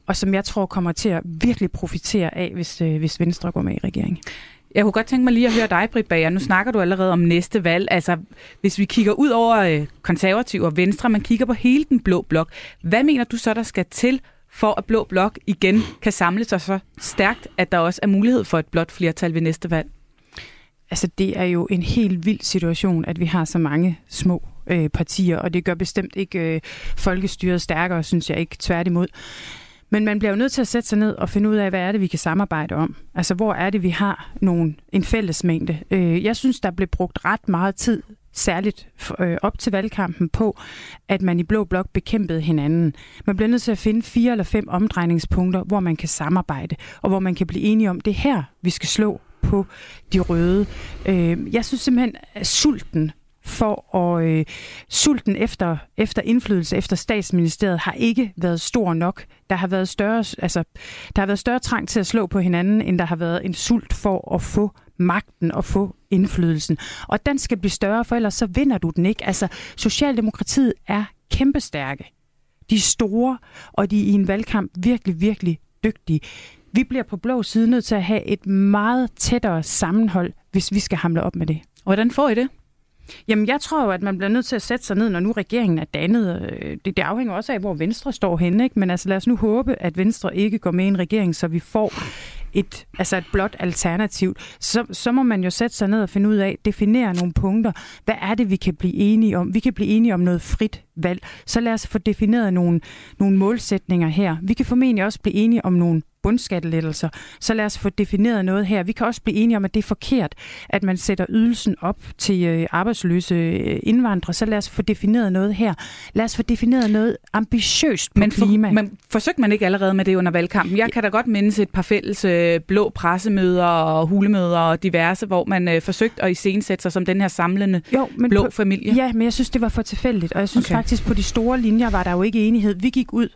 og som jeg tror kommer til at virkelig profitere af, hvis, øh, hvis Venstre går med i regeringen. Jeg kunne godt tænke mig lige at høre dig, Britt Bager. Nu snakker du allerede om næste valg. Altså, hvis vi kigger ud over øh, konservativ og venstre, man kigger på hele den blå blok. Hvad mener du så, der skal til, for at blå blok igen kan samle sig så stærkt, at der også er mulighed for et blot flertal ved næste valg? Altså, det er jo en helt vild situation, at vi har så mange små øh, partier, og det gør bestemt ikke øh, folkestyret stærkere, synes jeg ikke, tværtimod. Men man bliver jo nødt til at sætte sig ned og finde ud af, hvad er det, vi kan samarbejde om. Altså, hvor er det, vi har nogen, en fællesmængde. Øh, jeg synes, der blev brugt ret meget tid særligt øh, op til valgkampen på, at man i Blå Blok bekæmpede hinanden. Man bliver nødt til at finde fire eller fem omdrejningspunkter, hvor man kan samarbejde, og hvor man kan blive enige om, det her, vi skal slå på de røde. Øh, jeg synes simpelthen, at sulten for at øh, sulten efter, efter indflydelse efter statsministeriet har ikke været stor nok. Der har været større, altså, der har været større trang til at slå på hinanden, end der har været en sult for at få magten og få indflydelsen. Og den skal blive større, for ellers så vinder du den ikke. Altså, Socialdemokratiet er kæmpestærke. De er store, og de er i en valgkamp virkelig, virkelig dygtige. Vi bliver på blå side nødt til at have et meget tættere sammenhold, hvis vi skal hamle op med det. Hvordan får I det? Jamen, jeg tror jo, at man bliver nødt til at sætte sig ned, når nu regeringen er dannet. Øh, det, det afhænger også af, hvor Venstre står henne, ikke? Men altså, lad os nu håbe, at Venstre ikke går med i en regering, så vi får et, altså et blot alternativ. Så, så må man jo sætte sig ned og finde ud af, definere nogle punkter. Hvad er det, vi kan blive enige om? Vi kan blive enige om noget frit valg. Så lad os få defineret nogle, nogle målsætninger her. Vi kan formentlig også blive enige om nogle bundskattelettelser. Så lad os få defineret noget her. Vi kan også blive enige om, at det er forkert, at man sætter ydelsen op til øh, arbejdsløse øh, indvandrere. Så lad os få defineret noget her. Lad os få defineret noget ambitiøst på men for, klima. Men forsøgte man ikke allerede med det under valgkampen? Jeg kan da godt mindes et par fælles øh, blå pressemøder og hulemøder og diverse, hvor man øh, forsøgte at iscenesætte sig som den her samlende jo, men blå på, familie. Ja, men jeg synes, det var for tilfældigt. Og jeg synes okay faktisk, på de store linjer var der jo ikke enighed. Vi gik ud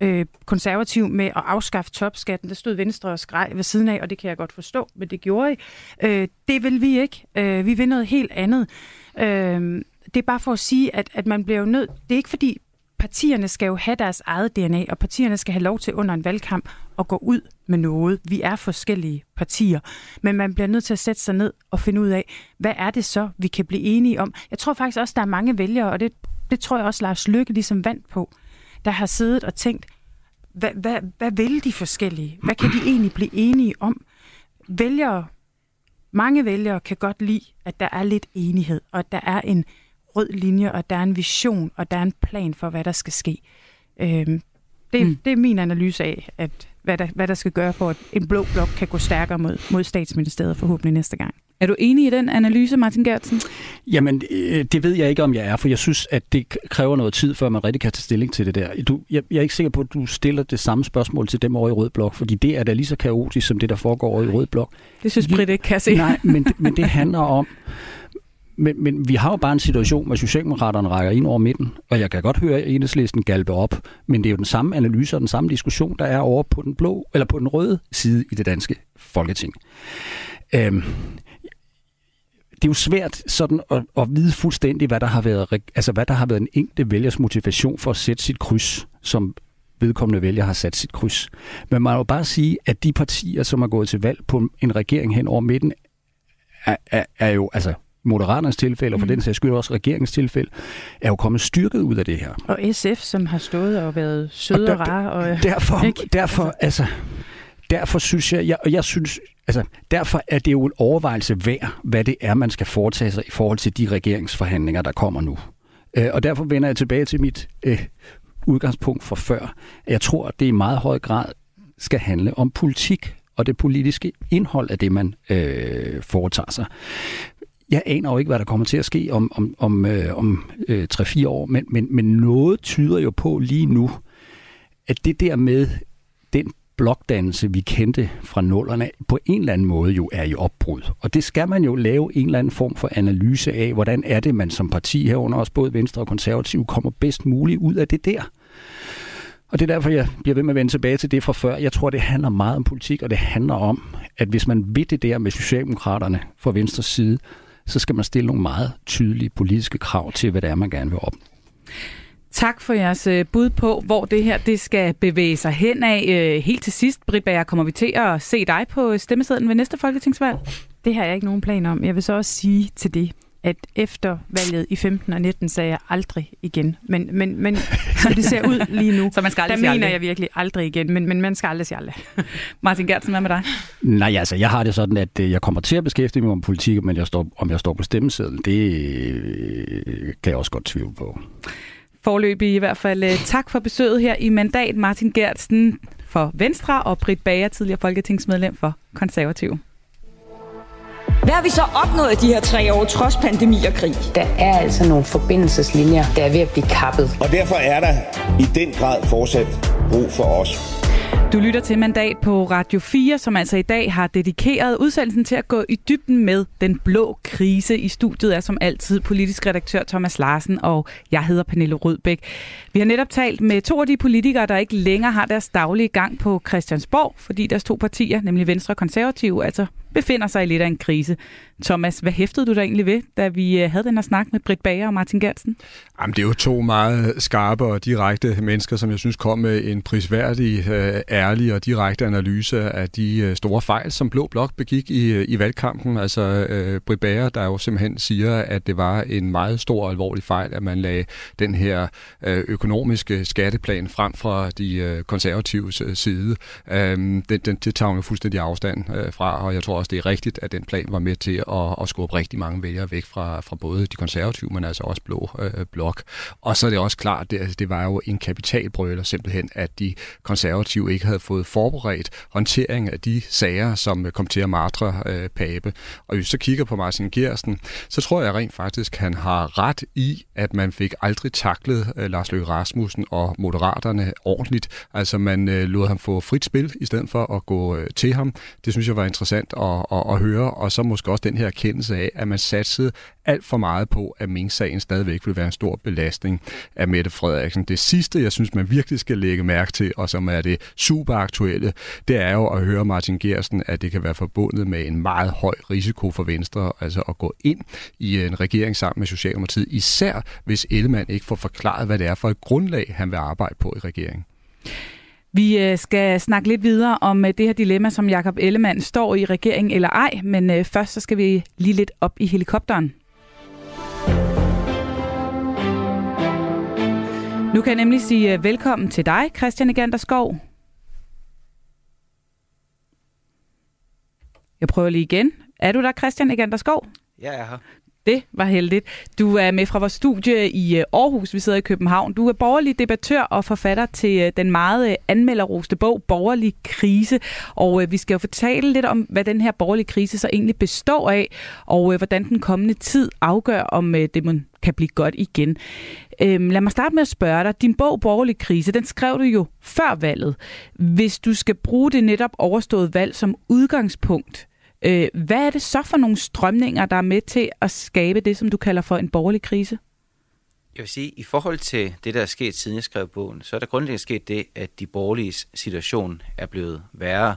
øh, konservativ med at afskaffe topskatten. Der stod Venstre og skreg ved siden af, og det kan jeg godt forstå, men det gjorde I. Øh, det vil vi ikke. Øh, vi vil noget helt andet. Øh, det er bare for at sige, at, at man bliver jo nødt... Det er ikke fordi partierne skal jo have deres eget DNA, og partierne skal have lov til under en valgkamp at gå ud med noget. Vi er forskellige partier, men man bliver nødt til at sætte sig ned og finde ud af, hvad er det så, vi kan blive enige om. Jeg tror faktisk også, der er mange vælgere, og det, det tror jeg også, Lars Lykke ligesom vandt på, der har siddet og tænkt, hvad, hvad, hvad vil de forskellige? Hvad kan de egentlig blive enige om? Vælgere, mange vælgere kan godt lide, at der er lidt enighed, og at der er en rød linje, og der er en vision, og der er en plan for, hvad der skal ske. Øhm, det, mm. det er min analyse af, at hvad der, hvad der skal gøre for, at en blå blok kan gå stærkere mod, mod statsministeriet forhåbentlig næste gang. Er du enig i den analyse, Martin Gertsen? Jamen, øh, det ved jeg ikke, om jeg er, for jeg synes, at det kræver noget tid, før man rigtig kan tage stilling til det der. Du, jeg, jeg er ikke sikker på, at du stiller det samme spørgsmål til dem over i Rød Blok, fordi det er da lige så kaotisk, som det, der foregår over i Rød Blok. Det synes Britt ikke kan se. Nej, men, men det handler om, men, men vi har jo bare en situation, hvor Socialdemokraterne rækker ind over midten, og jeg kan godt høre enhedslisten galpe op, men det er jo den samme analyse og den samme diskussion, der er over på den blå eller på den røde side i det danske folketing. Øhm, det er jo svært sådan at, at vide fuldstændig, hvad der har været, altså hvad der har været en enkelt vælgers motivation for at sætte sit kryds, som vedkommende vælger har sat sit kryds. Men man må jo bare sige, at de partier, som er gået til valg på en regering hen over midten, er, er, er jo, altså Moderaternes tilfælde, og for mm. den sags skyld også regeringens tilfælde, er jo kommet styrket ud af det her. Og SF, som har stået og været søde og, der, og rare. Og, derfor, ikke? derfor, altså, altså, derfor synes jeg, jeg, jeg synes, altså, derfor er det jo en overvejelse værd, hvad det er, man skal foretage sig i forhold til de regeringsforhandlinger, der kommer nu. Øh, og derfor vender jeg tilbage til mit øh, udgangspunkt fra før. Jeg tror, at det i meget høj grad skal handle om politik og det politiske indhold af det, man øh, foretager sig jeg aner jo ikke, hvad der kommer til at ske om, om, om, øh, om øh, 3-4 år, men, men, men noget tyder jo på lige nu, at det der med den blokdannelse, vi kendte fra nullerne, på en eller anden måde jo er i opbrud. Og det skal man jo lave en eller anden form for analyse af, hvordan er det, man som parti herunder også både Venstre og Konservativ kommer bedst muligt ud af det der. Og det er derfor, jeg bliver ved med at vende tilbage til det fra før. Jeg tror, det handler meget om politik, og det handler om, at hvis man vil det der med Socialdemokraterne fra Venstres side, så skal man stille nogle meget tydelige politiske krav til, hvad det er, man gerne vil op. Tak for jeres øh, bud på, hvor det her det skal bevæge sig hen af. Øh, helt til sidst, Britt Bager, kommer vi til at se dig på stemmesedlen ved næste folketingsvalg? Det har jeg ikke nogen plan om. Jeg vil så også sige til det, at efter valget i 15 og 19 sagde jeg aldrig igen. Men, men, men som det ser ud lige nu, så man skal aldrig der mener aldrig. jeg virkelig aldrig igen, men, men man skal aldrig sige aldrig. Martin Gertsen, hvad med dig? Nej, altså jeg har det sådan, at øh, jeg kommer til at beskæftige mig med politik, men jeg står, om jeg står på stemmesedlen, det øh, kan jeg også godt tvivle på. Forløbig i hvert fald øh, tak for besøget her i Mandat, Martin Gertsen for Venstre og Britt Bager, tidligere folketingsmedlem for Konservativ. Hvad har vi så opnået de her tre år, trods pandemi og krig? Der er altså nogle forbindelseslinjer, der er ved at blive kappet. Og derfor er der i den grad fortsat brug for os. Du lytter til Mandat på Radio 4, som altså i dag har dedikeret udsendelsen til at gå i dybden med den blå krise. I studiet er som altid politisk redaktør Thomas Larsen, og jeg hedder Pernille Rødbæk. Vi har netop talt med to af de politikere, der ikke længere har deres daglige gang på Christiansborg, fordi deres to partier, nemlig Venstre og Konservative, altså befinder sig i lidt af en krise. Thomas, hvad hæftede du der egentlig ved, da vi øh, havde den her snak med Britt Bager og Martin Gertsen? Jamen, det er jo to meget skarpe og direkte mennesker, som jeg synes kom med en prisværdig, øh, ærlig og direkte analyse af de øh, store fejl, som Blå Blok begik i, i valgkampen. Altså Britt Bager, der jo simpelthen siger, at det var en meget stor og alvorlig fejl, at man lagde den her økonomiske skatteplan frem fra de konservatives side. Øhm, det, det, det tager hun jo fuldstændig afstand fra, og jeg tror også, det er rigtigt, at den plan var med til at, at skubbe rigtig mange vælgere væk fra, fra både de konservative, men altså også blå øh, blok. Og så er det også klart, det, altså, det var jo en kapitalbrøler simpelthen, at de konservative ikke havde fået forberedt håndtering af de sager, som kom til at martre øh, Pape. Og hvis så kigger på Martin Gersten, så tror jeg rent faktisk, han har ret i, at man fik aldrig taklet øh, Lars Løkke Rasmussen og Moderaterne ordentligt. Altså man øh, lod ham få frit spil, i stedet for at gå øh, til ham. Det synes jeg var interessant at at, at, at høre, og så måske også den her erkendelse af, at man satsede alt for meget på, at Mink-sagen stadigvæk vil være en stor belastning af Mette Frederiksen. Det sidste, jeg synes, man virkelig skal lægge mærke til, og som er det super aktuelle, det er jo at høre Martin Gersten, at det kan være forbundet med en meget høj risiko for Venstre, altså at gå ind i en regering sammen med Socialdemokratiet, især hvis Ellemann ikke får forklaret, hvad det er for et grundlag, han vil arbejde på i regeringen. Vi øh, skal snakke lidt videre om øh, det her dilemma, som Jakob Ellemann står i regeringen eller ej, men øh, først så skal vi lige lidt op i helikopteren. Nu kan jeg nemlig sige velkommen til dig, Christian Eganderskov. Jeg prøver lige igen. Er du der, Christian Eganderskov? Ja, jeg er her. Det var heldigt. Du er med fra vores studie i øh, Aarhus, vi sidder i København. Du er borgerlig debattør og forfatter til øh, den meget øh, anmelderroste bog Borgerlig Krise. Og vi skal jo fortælle lidt om, hvad den her borgerlige krise så egentlig består af, og hvordan den kommende tid afgør, om det kan blive godt igen. Øhm, lad mig starte med at spørge dig. Din bog Borgerlig Krise, den skrev du jo før valget. Hvis du skal bruge det netop overståede valg som udgangspunkt, Øh, hvad er det så for nogle strømninger, der er med til at skabe det, som du kalder for en borgerlig krise? Jeg vil sige, i forhold til det, der er sket siden jeg skrev bogen, så er der grundlæggende sket det, at de borgerlige situation er blevet værre.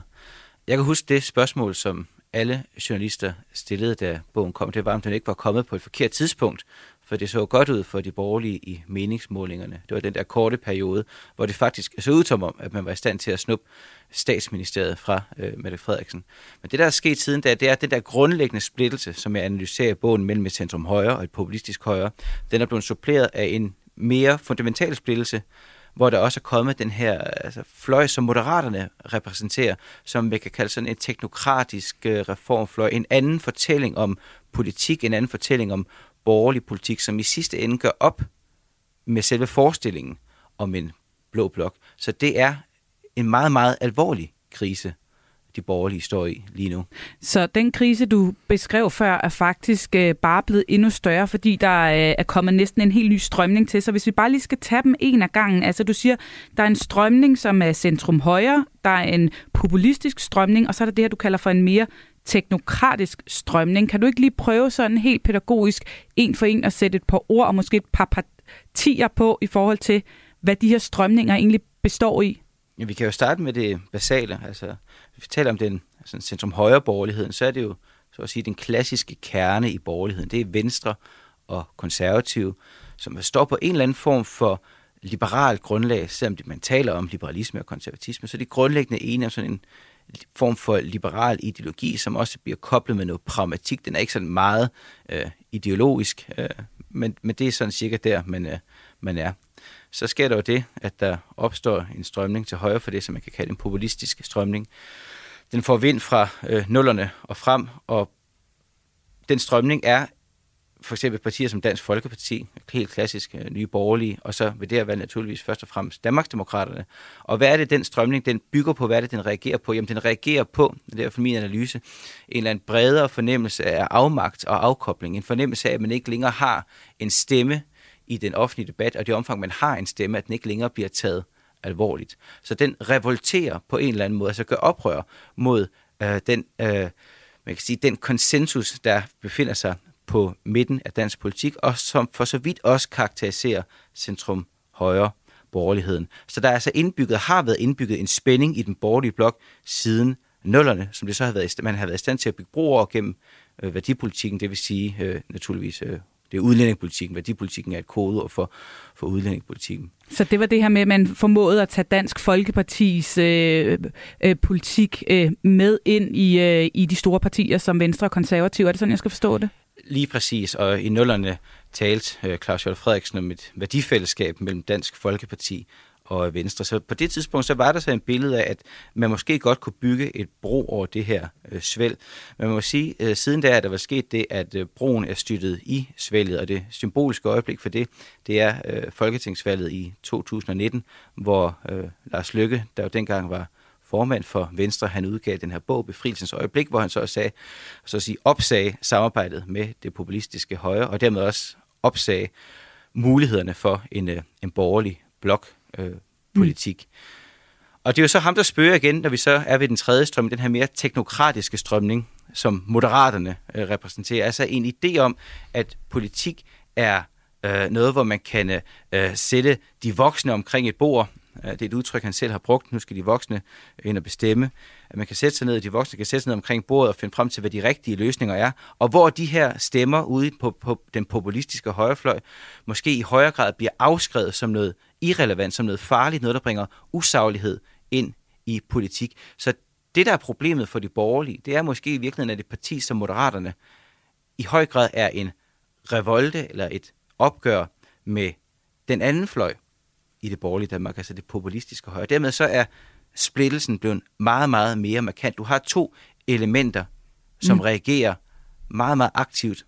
Jeg kan huske det spørgsmål, som alle journalister stillede, da bogen kom. Det var, om den ikke var kommet på et forkert tidspunkt, for det så godt ud for de borgerlige i meningsmålingerne. Det var den der korte periode, hvor det faktisk så ud som om, at man var i stand til at snuppe statsministeriet fra øh, Mette Frederiksen. Men det, der er sket siden da, det er, at den der grundlæggende splittelse, som jeg analyserer i bogen mellem et centrum højre og et populistisk højre, den er blevet suppleret af en mere fundamental splittelse, hvor der også er kommet den her altså, fløj, som moderaterne repræsenterer, som vi kan kalde sådan en teknokratisk øh, reformfløj, en anden fortælling om politik, en anden fortælling om borgerlig politik, som i sidste ende gør op med selve forestillingen om en blå blok. Så det er en meget, meget alvorlig krise, de borgerlige står i lige nu. Så den krise, du beskrev før, er faktisk øh, bare blevet endnu større, fordi der øh, er kommet næsten en helt ny strømning til. Så hvis vi bare lige skal tage dem en af gangen. Altså du siger, der er en strømning, som er centrum højre, der er en populistisk strømning, og så er der det her, du kalder for en mere teknokratisk strømning. Kan du ikke lige prøve sådan helt pædagogisk en for en at sætte et par ord og måske et par partier på i forhold til, hvad de her strømninger egentlig består i? Ja, vi kan jo starte med det basale. Altså, hvis vi taler om den altså, centrum højre borgerligheden, så er det jo så at sige, den klassiske kerne i borgerligheden. Det er Venstre og konservative, som står på en eller anden form for liberalt grundlag, selvom man taler om liberalisme og konservatisme, så er de grundlæggende enige om sådan en form for liberal ideologi, som også bliver koblet med noget pragmatik. Den er ikke sådan meget øh, ideologisk, øh, men, men det er sådan cirka der, man, øh, man er. Så sker der jo det, at der opstår en strømning til højre for det, som man kan kalde en populistisk strømning. Den får vind fra øh, nullerne og frem, og den strømning er for eksempel partier som Dansk Folkeparti, helt klassisk øh, nye borgerlige, og så vil det her være naturligvis først og fremmest Danmarksdemokraterne. Og hvad er det, den strømning, den bygger på? Hvad er det, den reagerer på? Jamen, den reagerer på, det er for min analyse, en eller anden bredere fornemmelse af afmagt og afkobling. En fornemmelse af, at man ikke længere har en stemme i den offentlige debat, og det omfang, man har en stemme, at den ikke længere bliver taget alvorligt. Så den revolterer på en eller anden måde, altså gør oprør mod øh, den, øh, man kan sige, den konsensus, der befinder sig på midten af dansk politik, og som for så vidt også karakteriserer centrum højre borgerligheden. Så der er altså indbygget, har været indbygget en spænding i den borgerlige blok siden nullerne, som det så har været, man har været i stand til at bygge bro over gennem øh, værdipolitikken, det vil sige øh, naturligvis øh, det er udlændingepolitikken. Værdipolitikken er et kodeord for, for udlændingepolitikken. Så det var det her med, at man formåede at tage Dansk Folkepartis øh, øh, politik øh, med ind i, øh, i de store partier som Venstre og Konservative. Er det sådan, jeg skal forstå det? Lige præcis, og i nullerne talte øh, Claus Hjort Frederiksen om et værdifællesskab mellem Dansk Folkeparti og Venstre. Så på det tidspunkt, så var der så en billede af, at man måske godt kunne bygge et bro over det her øh, svæl. Men man må sige, øh, siden da er der var sket det, at øh, broen er styrtet i svælget, og det symboliske øjeblik for det, det er øh, folketingsvalget i 2019, hvor øh, Lars Lykke, der jo dengang var formand for Venstre, han udgav den her bog, Befrielsens øjeblik, hvor han så sagde, så at sige, opsagde samarbejdet med det populistiske højre, og dermed også opsagde mulighederne for en, øh, en borgerlig blok øh, politik. Mm. Og det er jo så ham, der spørger igen, når vi så er ved den tredje strøm, den her mere teknokratiske strømning, som moderaterne øh, repræsenterer. Altså en idé om, at politik er øh, noget, hvor man kan øh, sætte de voksne omkring et bord. Det er et udtryk, han selv har brugt. Nu skal de voksne ind og bestemme. At man kan sætte sig ned, de voksne kan sætte sig ned omkring bordet og finde frem til, hvad de rigtige løsninger er. Og hvor de her stemmer ude på, på den populistiske højrefløj måske i højere grad bliver afskrevet som noget irrelevant, som noget farligt, noget, der bringer usaglighed ind i politik. Så det, der er problemet for de borgerlige, det er måske i virkeligheden, at et parti som Moderaterne i høj grad er en revolte eller et opgør med den anden fløj i det borgerlige Danmark, altså det populistiske højre. Dermed så er splittelsen blevet meget, meget mere markant. Du har to elementer, som mm. reagerer meget, meget aktivt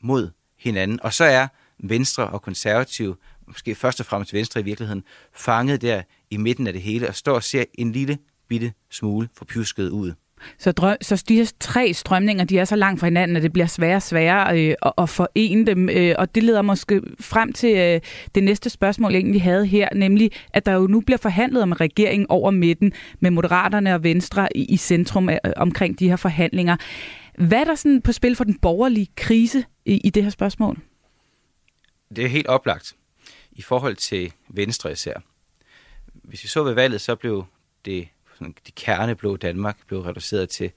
mod hinanden. Og så er Venstre og Konservative, måske først og fremmest Venstre i virkeligheden, fanget der i midten af det hele og står og ser en lille bitte smule forpjusket ud. Så, drø- så de her tre strømninger, de er så langt fra hinanden, at det bliver sværere og sværere øh, at, at forene dem. Øh, og det leder måske frem til øh, det næste spørgsmål, jeg egentlig havde her, nemlig at der jo nu bliver forhandlet om en regering over midten med Moderaterne og Venstre i, i centrum af, omkring de her forhandlinger. Hvad er der sådan på spil for den borgerlige krise i, i det her spørgsmål? Det er helt oplagt i forhold til Venstre især. Hvis vi så ved valget, så blev det sådan, de kerneblå Danmark blev reduceret til,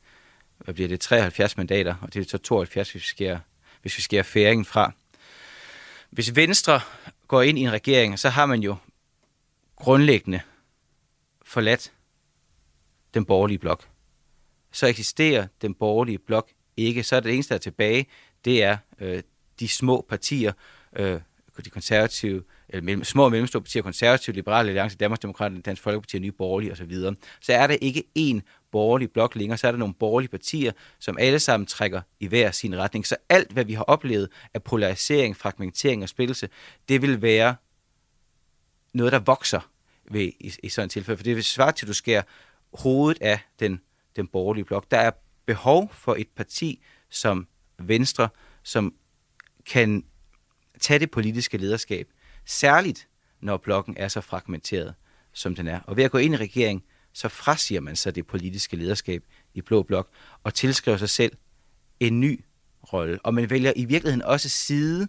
hvad bliver det, 73 mandater, og det er så 72, hvis vi skærer, hvis vi skærer færingen fra. Hvis Venstre går ind i en regering, så har man jo grundlæggende forladt den borgerlige blok. Så eksisterer den borgerlige blok ikke. Så er det eneste, der er tilbage, det er øh, de små partier, øh, de konservative, eller mellem, små og mellemstore partier, konservative, liberale alliance, Danmarksdemokraterne, Dansk Folkeparti og Nye Borgerlige osv., så er der ikke én borgerlig blok længere, så er der nogle borgerlige partier, som alle sammen trækker i hver sin retning. Så alt, hvad vi har oplevet af polarisering, fragmentering og splittelse, det vil være noget, der vokser ved, i, i sådan et tilfælde. For det vil svare til, at du skærer hovedet af den, den borgerlige blok. Der er behov for et parti som Venstre, som kan tage det politiske lederskab, særligt når blokken er så fragmenteret, som den er. Og ved at gå ind i regering, så frasiger man sig det politiske lederskab i Blå Blok og tilskriver sig selv en ny rolle. Og man vælger i virkeligheden også side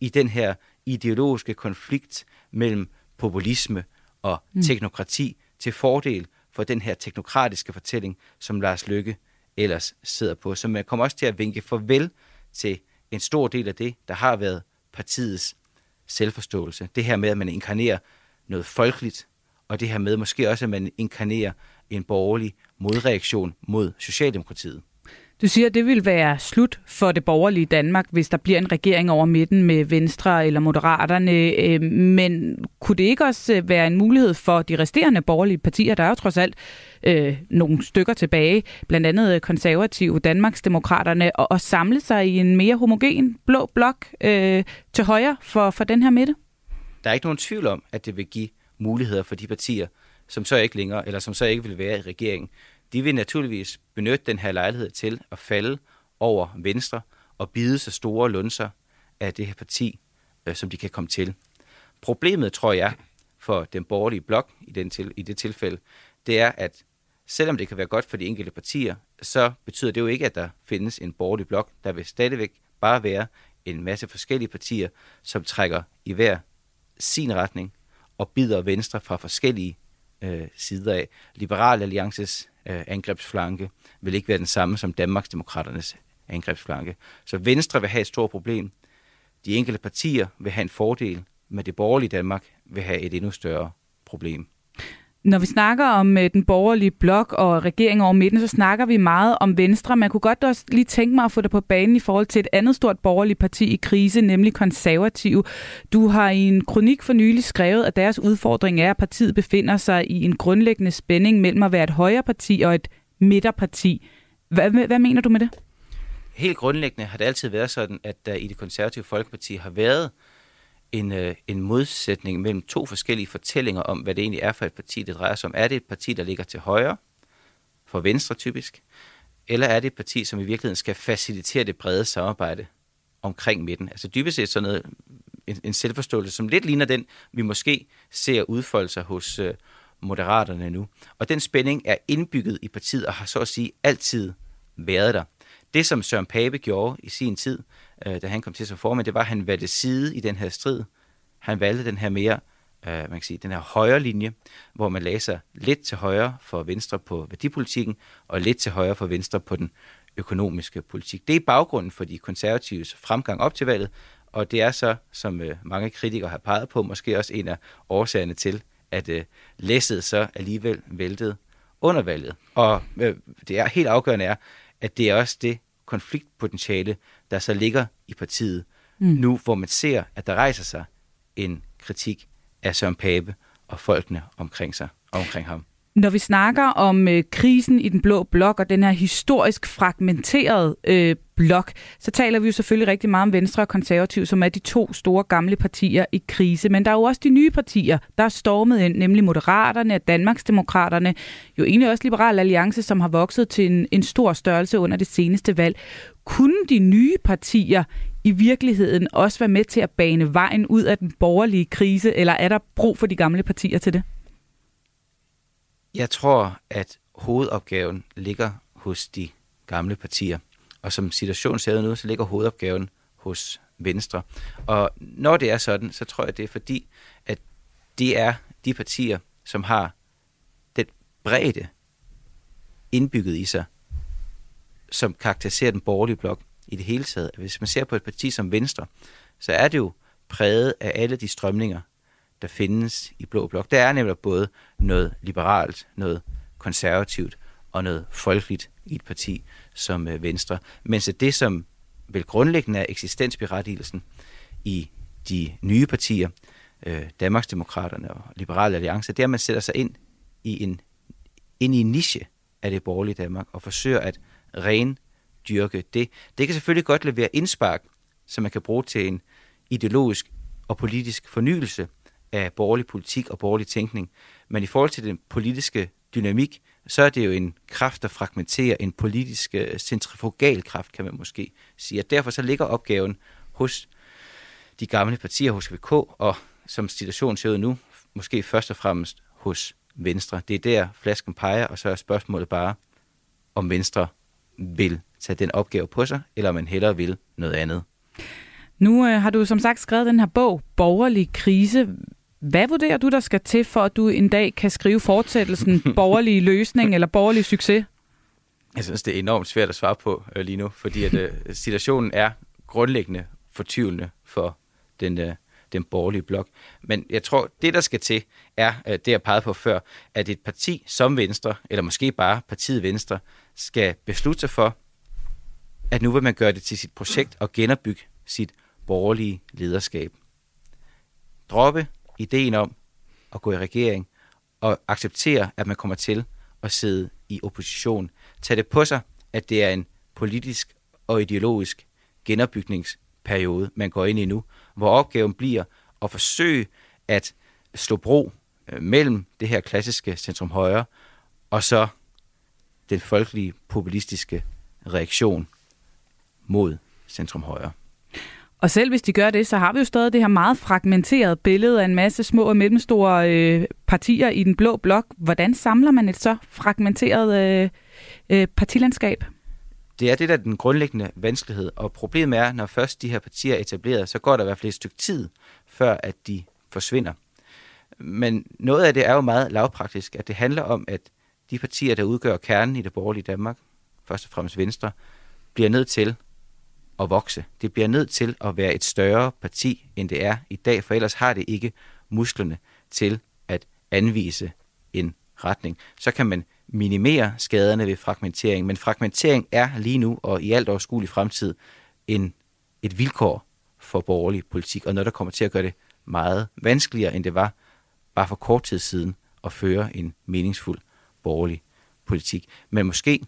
i den her ideologiske konflikt mellem populisme og mm. teknokrati til fordel for den her teknokratiske fortælling, som Lars Lykke ellers sidder på. Så man kommer også til at vinke farvel til en stor del af det, der har været partiets selvforståelse. Det her med, at man inkarnerer noget folkeligt, og det her med måske også, at man inkarnerer en borgerlig modreaktion mod Socialdemokratiet. Du siger, at det vil være slut for det borgerlige Danmark, hvis der bliver en regering over midten med Venstre eller Moderaterne. Øh, men kunne det ikke også øh, være en mulighed for de resterende borgerlige partier? Der er jo trods alt øh, nogle stykker tilbage, blandt andet øh, konservative Danmarksdemokraterne, og, og samle sig i en mere homogen blå blok øh, til højre for, for den her midte? Der er ikke nogen tvivl om, at det vil give muligheder for de partier, som så ikke længere, eller som så ikke vil være i regeringen de vil naturligvis benytte den her lejlighed til at falde over Venstre og bide så store lunser af det her parti, øh, som de kan komme til. Problemet, tror jeg, for den borgerlige blok i, den til, i det tilfælde, det er, at selvom det kan være godt for de enkelte partier, så betyder det jo ikke, at der findes en borgerlig blok. Der vil stadigvæk bare være en masse forskellige partier, som trækker i hver sin retning og bider Venstre fra forskellige øh, sider af. Liberal Alliances øh, angrebsflanke vil ikke være den samme som Danmarksdemokraternes angrebsflanke. Så Venstre vil have et stort problem. De enkelte partier vil have en fordel, men det borgerlige Danmark vil have et endnu større problem. Når vi snakker om øh, den borgerlige blok og regeringen over midten, så snakker vi meget om Venstre. Man kunne godt også lige tænke mig at få det på banen i forhold til et andet stort borgerligt parti i krise, nemlig konservative. Du har i en kronik for nylig skrevet, at deres udfordring er, at partiet befinder sig i en grundlæggende spænding mellem at være et højre parti og et midterparti. Hvad, hvad mener du med det? Helt grundlæggende har det altid været sådan, at der i det konservative folkeparti har været en, øh, en modsætning mellem to forskellige fortællinger om, hvad det egentlig er for et parti, det drejer sig om. Er det et parti, der ligger til højre, for venstre typisk, eller er det et parti, som i virkeligheden skal facilitere det brede samarbejde omkring midten? Altså dybest set sådan noget, en, en selvforståelse, som lidt ligner den, vi måske ser udfolde sig hos, øh, Moderaterne nu. Og den spænding er indbygget i partiet og har så at sige altid været der. Det, som Søren Pape gjorde i sin tid, øh, da han kom til som formand, det var, at han valgte side i den her strid. Han valgte den her mere, øh, man kan sige, den her højre linje, hvor man lagde sig lidt til højre for Venstre på værdipolitikken, og lidt til højre for Venstre på den økonomiske politik. Det er baggrunden for de konservatives fremgang op til valget, og det er så, som øh, mange kritikere har peget på, måske også en af årsagerne til, at øh, læsset så alligevel væltede under valget. Og øh, det er helt afgørende er, at det er også det konfliktpotentiale, der så ligger i partiet mm. nu, hvor man ser, at der rejser sig en kritik af Søren Pape og folkene omkring sig omkring ham. Når vi snakker om øh, krisen i den blå blok og den her historisk fragmenterede øh, blok, så taler vi jo selvfølgelig rigtig meget om Venstre og Konservativ, som er de to store gamle partier i krise. Men der er jo også de nye partier, der er stormet ind, nemlig Moderaterne og Danmarksdemokraterne, jo egentlig også Liberal Alliance, som har vokset til en, en stor størrelse under det seneste valg. Kunne de nye partier i virkeligheden også være med til at bane vejen ud af den borgerlige krise, eller er der brug for de gamle partier til det? Jeg tror, at hovedopgaven ligger hos de gamle partier. Og som situationen ser ud nu, så ligger hovedopgaven hos Venstre. Og når det er sådan, så tror jeg, det er fordi, at det er de partier, som har den bredde indbygget i sig, som karakteriserer den borgerlige blok i det hele taget. Hvis man ser på et parti som Venstre, så er det jo præget af alle de strømninger, der findes i Blå Blok. Der er nemlig både noget liberalt, noget konservativt og noget folkeligt i et parti som øh, Venstre. Mens det, som vel grundlæggende er eksistensberettigelsen i de nye partier, øh, Danmarksdemokraterne og Liberale Alliance, det er, at man sætter sig ind i en, ind i en niche af det borgerlige Danmark og forsøger at ren dyrke det. Det kan selvfølgelig godt levere indspark, som man kan bruge til en ideologisk og politisk fornyelse af borgerlig politik og borgerlig tænkning. Men i forhold til den politiske dynamik, så er det jo en kraft, der fragmenterer en politisk øh, centrifugal kraft, kan man måske sige. Og derfor så ligger opgaven hos de gamle partier, hos VK, og som situationen ser ud nu, måske først og fremmest hos Venstre. Det er der flasken peger, og så er spørgsmålet bare, om Venstre vil tage den opgave på sig, eller om man hellere vil noget andet. Nu øh, har du som sagt skrevet den her bog, Borgerlig krise. Hvad vurderer du, der skal til, for at du en dag kan skrive fortsættelsen borgerlig løsning eller borgerlig succes? Jeg synes, det er enormt svært at svare på øh, lige nu, fordi at, øh, situationen er grundlæggende fortvivlende for den, øh, den borgerlige blok. Men jeg tror, det der skal til, er øh, det, jeg pegede på før, at et parti som Venstre, eller måske bare partiet Venstre, skal beslutte sig for, at nu vil man gøre det til sit projekt og genopbygge sit borgerlige lederskab. Droppe ideen om at gå i regering og acceptere, at man kommer til at sidde i opposition. Tag det på sig, at det er en politisk og ideologisk genopbygningsperiode, man går ind i nu, hvor opgaven bliver at forsøge at slå bro øh, mellem det her klassiske centrum højre og så den folkelige populistiske reaktion mod centrum højre. Og selv hvis de gør det, så har vi jo stadig det her meget fragmenterede billede af en masse små og mellemstore øh, partier i den blå blok. Hvordan samler man et så fragmenteret øh, øh, partilandskab? Det er det, der er den grundlæggende vanskelighed. Og problemet er, når først de her partier er etableret, så går der i hvert fald et stykke tid, før at de forsvinder. Men noget af det er jo meget lavpraktisk, at det handler om, at de partier, der udgør kernen i det borgerlige Danmark, først og fremmest Venstre, bliver nødt til at vokse. Det bliver nødt til at være et større parti, end det er i dag, for ellers har det ikke musklerne til at anvise en retning. Så kan man minimere skaderne ved fragmentering, men fragmentering er lige nu og i alt overskuelig fremtid en, et vilkår for borgerlig politik, og noget, der kommer til at gøre det meget vanskeligere, end det var bare for kort tid siden at føre en meningsfuld borgerlig politik. Men måske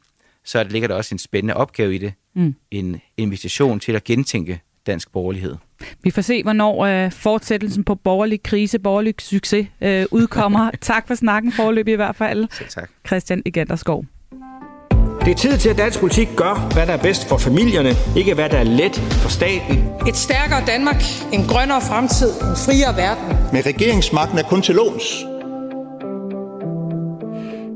så ligger der også en spændende opgave i det. Mm. En invitation til at gentænke dansk borgerlighed. Vi får se, hvornår øh, fortsættelsen på borgerlig krise, borgerlig succes øh, udkommer. tak for snakken forløb i hvert fald. Selv tak. Christian Eganderskov. Det er tid til, at dansk politik gør, hvad der er bedst for familierne, ikke hvad der er let for staten. Et stærkere Danmark, en grønnere fremtid, en friere verden. Med regeringsmagten er kun til låns.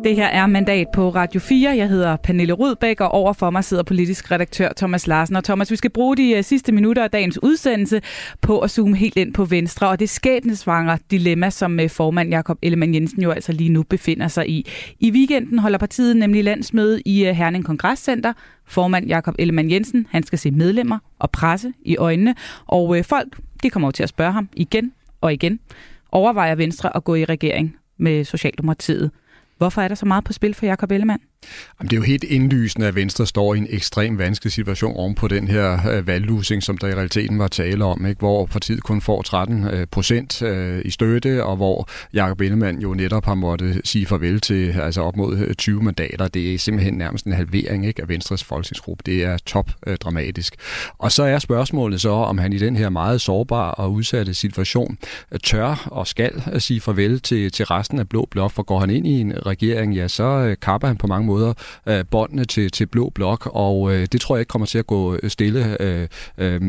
Det her er Mandat på Radio 4. Jeg hedder Pernille Rudbæk, og overfor mig sidder politisk redaktør Thomas Larsen. Og Thomas, vi skal bruge de øh, sidste minutter af dagens udsendelse på at zoome helt ind på Venstre, og det skæbnesvangre dilemma, som øh, formand Jakob Ellemann Jensen jo altså lige nu befinder sig i. I weekenden holder partiet nemlig landsmøde i øh, Herning Kongresscenter. Formand Jakob Ellemann Jensen, han skal se medlemmer og presse i øjnene, og folk, de kommer jo til at spørge ham igen og igen. Overvejer Venstre at gå i regering med Socialdemokratiet? Hvorfor er der så meget på spil for Jakob Ellemann? Jamen, det er jo helt indlysende, at Venstre står i en ekstrem vanskelig situation oven på den her øh, valglusing, som der i realiteten var tale om, ikke? hvor partiet kun får 13 øh, procent øh, i støtte, og hvor Jakob Ellemann jo netop har måttet sige farvel til altså op mod 20 mandater. Det er simpelthen nærmest en halvering ikke, af Venstres folketingsgruppe. Det er top dramatisk. Og så er spørgsmålet så, om han i den her meget sårbare og udsatte situation tør og skal sige farvel til, til resten af Blå Blok, for går han ind i en regering, ja, så kapper han på mange måder måder øh, båndene til, til Blå Blok, og øh, det tror jeg ikke kommer til at gå øh, stille øh, øh,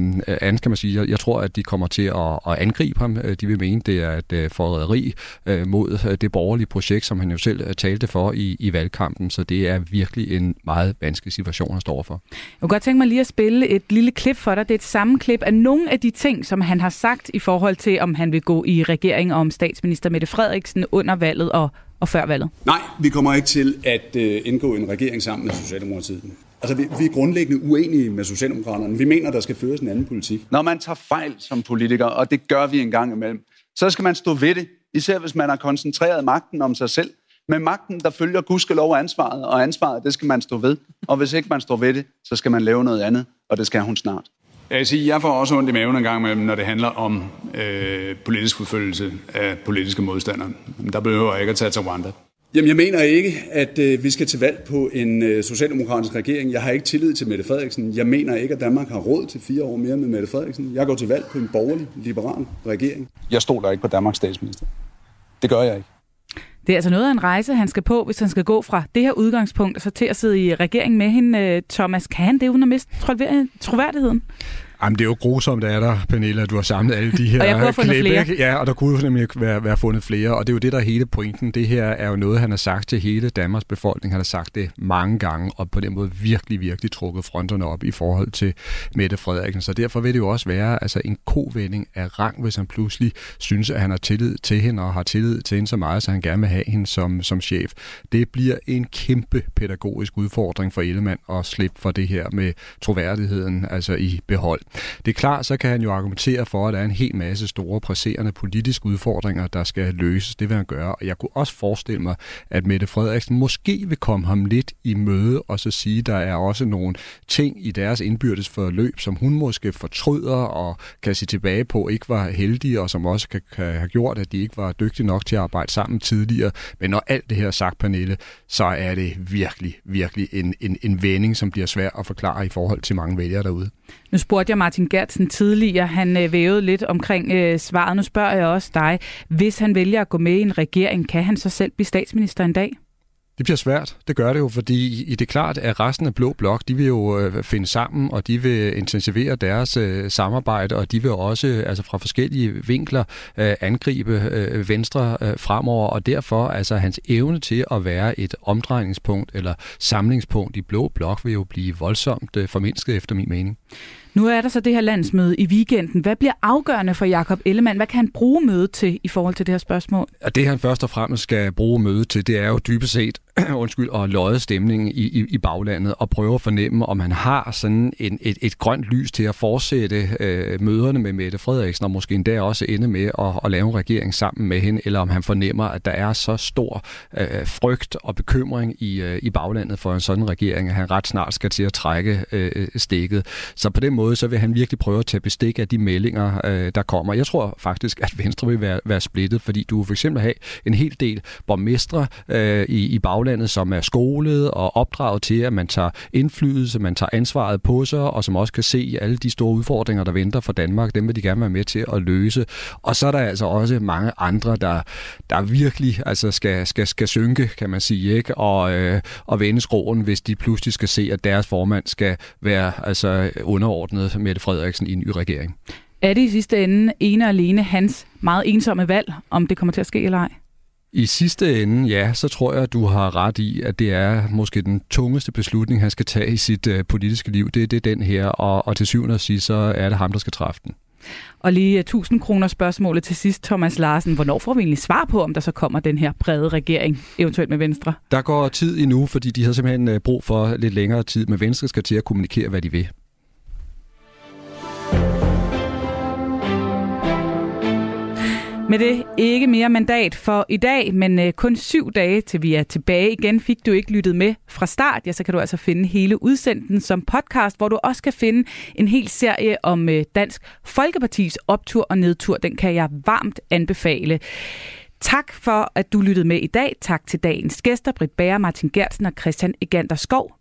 an, kan man sige. Jeg, jeg tror, at de kommer til at, at angribe ham. Øh, de vil mene, det er et øh, forræderi øh, mod øh, det borgerlige projekt, som han jo selv talte for i, i valgkampen, så det er virkelig en meget vanskelig situation, han står for. Jeg kunne godt tænke mig lige at spille et lille klip for dig. Det er et sammenklip af nogle af de ting, som han har sagt i forhold til, om han vil gå i regering om statsminister Mette Frederiksen under valget og og før valget? Nej, vi kommer ikke til at øh, indgå en regering sammen med Socialdemokratiet. Altså, vi, vi er grundlæggende uenige med Socialdemokraterne. Vi mener, der skal føres en anden politik. Når man tager fejl som politiker, og det gør vi en gang imellem, så skal man stå ved det, især hvis man har koncentreret magten om sig selv. Med magten, der følger gudskelov og ansvaret, og ansvaret, det skal man stå ved. Og hvis ikke man står ved det, så skal man lave noget andet, og det skal hun snart. Jeg vil sige, jeg får også ondt i maven en gang imellem, når det handler om øh, politisk forfølgelse af politiske modstandere. Der behøver jeg ikke at tage til Rwanda. Jamen, jeg mener ikke, at øh, vi skal til valg på en øh, socialdemokratisk regering. Jeg har ikke tillid til Mette Frederiksen. Jeg mener ikke, at Danmark har råd til fire år mere med Mette Frederiksen. Jeg går til valg på en borgerlig, liberal regering. Jeg stoler ikke på Danmarks statsminister. Det gør jeg ikke. Det er altså noget af en rejse, han skal på, hvis han skal gå fra det her udgangspunkt og så til at sidde i regeringen med hende. Øh, Thomas, kan han det uden at miste troværdigheden? Jamen, det er jo grusomt, at der, Pernille, at du har samlet alle de her og jeg kunne klip, flere. Ja, og der kunne jo nemlig være, være fundet flere, og det er jo det, der er hele pointen. Det her er jo noget, han har sagt til hele Danmarks befolkning. Han har sagt det mange gange, og på den måde virkelig, virkelig trukket fronterne op i forhold til Mette Frederiksen. Så derfor vil det jo også være altså, en kovending af rang, hvis han pludselig synes, at han har tillid til hende, og har tillid til hende så meget, så han gerne vil have hende som, som chef. Det bliver en kæmpe pædagogisk udfordring for Ellemann at slippe for det her med troværdigheden altså i behold. Det er klart, så kan han jo argumentere for, at der er en hel masse store, presserende politiske udfordringer, der skal løses. Det vil han gøre. Og jeg kunne også forestille mig, at Mette Frederiksen måske vil komme ham lidt i møde og så sige, at der er også nogle ting i deres indbyrdes forløb, som hun måske fortryder og kan se tilbage på, ikke var heldige, og som også kan, kan have gjort, at de ikke var dygtige nok til at arbejde sammen tidligere. Men når alt det her er sagt, Pernille, så er det virkelig, virkelig en, en, en vending, som bliver svær at forklare i forhold til mange vælgere derude. Nu spurgte jeg Martin Gertsen tidligere, han øh, vævede lidt omkring øh, svaret. Nu spørger jeg også dig, hvis han vælger at gå med i en regering, kan han så selv blive statsminister en dag? Det bliver svært. Det gør det jo, fordi det er klart, at resten af Blå Blok, de vil jo øh, finde sammen, og de vil intensivere deres øh, samarbejde, og de vil også altså fra forskellige vinkler øh, angribe øh, Venstre øh, fremover, og derfor altså hans evne til at være et omdrejningspunkt eller samlingspunkt i Blå Blok vil jo blive voldsomt øh, formindsket efter min mening. Nu er der så det her landsmøde i weekenden. Hvad bliver afgørende for Jakob Ellemann? Hvad kan han bruge mødet til i forhold til det her spørgsmål? Og det han først og fremmest skal bruge mødet til, det er jo dybest set undskyld, at lodde stemningen i, i, i baglandet og prøve at fornemme, om han har sådan en, et, et grønt lys til at fortsætte øh, møderne med Mette Frederiksen, og måske endda også ende med at, at lave en regering sammen med hende, eller om han fornemmer, at der er så stor øh, frygt og bekymring i, øh, i baglandet for en sådan regering, at han ret snart skal til at trække øh, stikket. Så på den måde, så vil han virkelig prøve at tage bestik af de meldinger, øh, der kommer. Jeg tror faktisk, at Venstre vil være, være splittet, fordi du for eksempel have en hel del borgmestre øh, i, i baglandet, baglandet, som er skolet og opdraget til, at man tager indflydelse, man tager ansvaret på sig, og som også kan se alle de store udfordringer, der venter for Danmark. Dem vil de gerne være med til at løse. Og så er der altså også mange andre, der, der virkelig altså skal, skal, skal synke, kan man sige, ikke? Og, øh, og vende skroen, hvis de pludselig skal se, at deres formand skal være altså, underordnet Mette Frederiksen i en ny regering. Er det i sidste ende ene og alene hans meget ensomme valg, om det kommer til at ske eller ej? I sidste ende, ja, så tror jeg, at du har ret i, at det er måske den tungeste beslutning, han skal tage i sit uh, politiske liv. Det, det er den her, og, og til syvende og sidst, så er det ham, der skal træffe den. Og lige 1000 kroner spørgsmålet til sidst, Thomas Larsen. Hvornår får vi egentlig svar på, om der så kommer den her brede regering, eventuelt med Venstre? Der går tid endnu, fordi de har simpelthen øh, brug for lidt længere tid. Men Venstre skal til at kommunikere, hvad de vil. Med det ikke mere mandat for i dag, men øh, kun syv dage til vi er tilbage igen. Fik du ikke lyttet med fra start, ja, så kan du altså finde hele udsendelsen som podcast, hvor du også kan finde en hel serie om øh, Dansk Folkepartis optur og nedtur. Den kan jeg varmt anbefale. Tak for, at du lyttede med i dag. Tak til dagens gæster, Britt Bager, Martin Gertsen og Christian Egander Skov.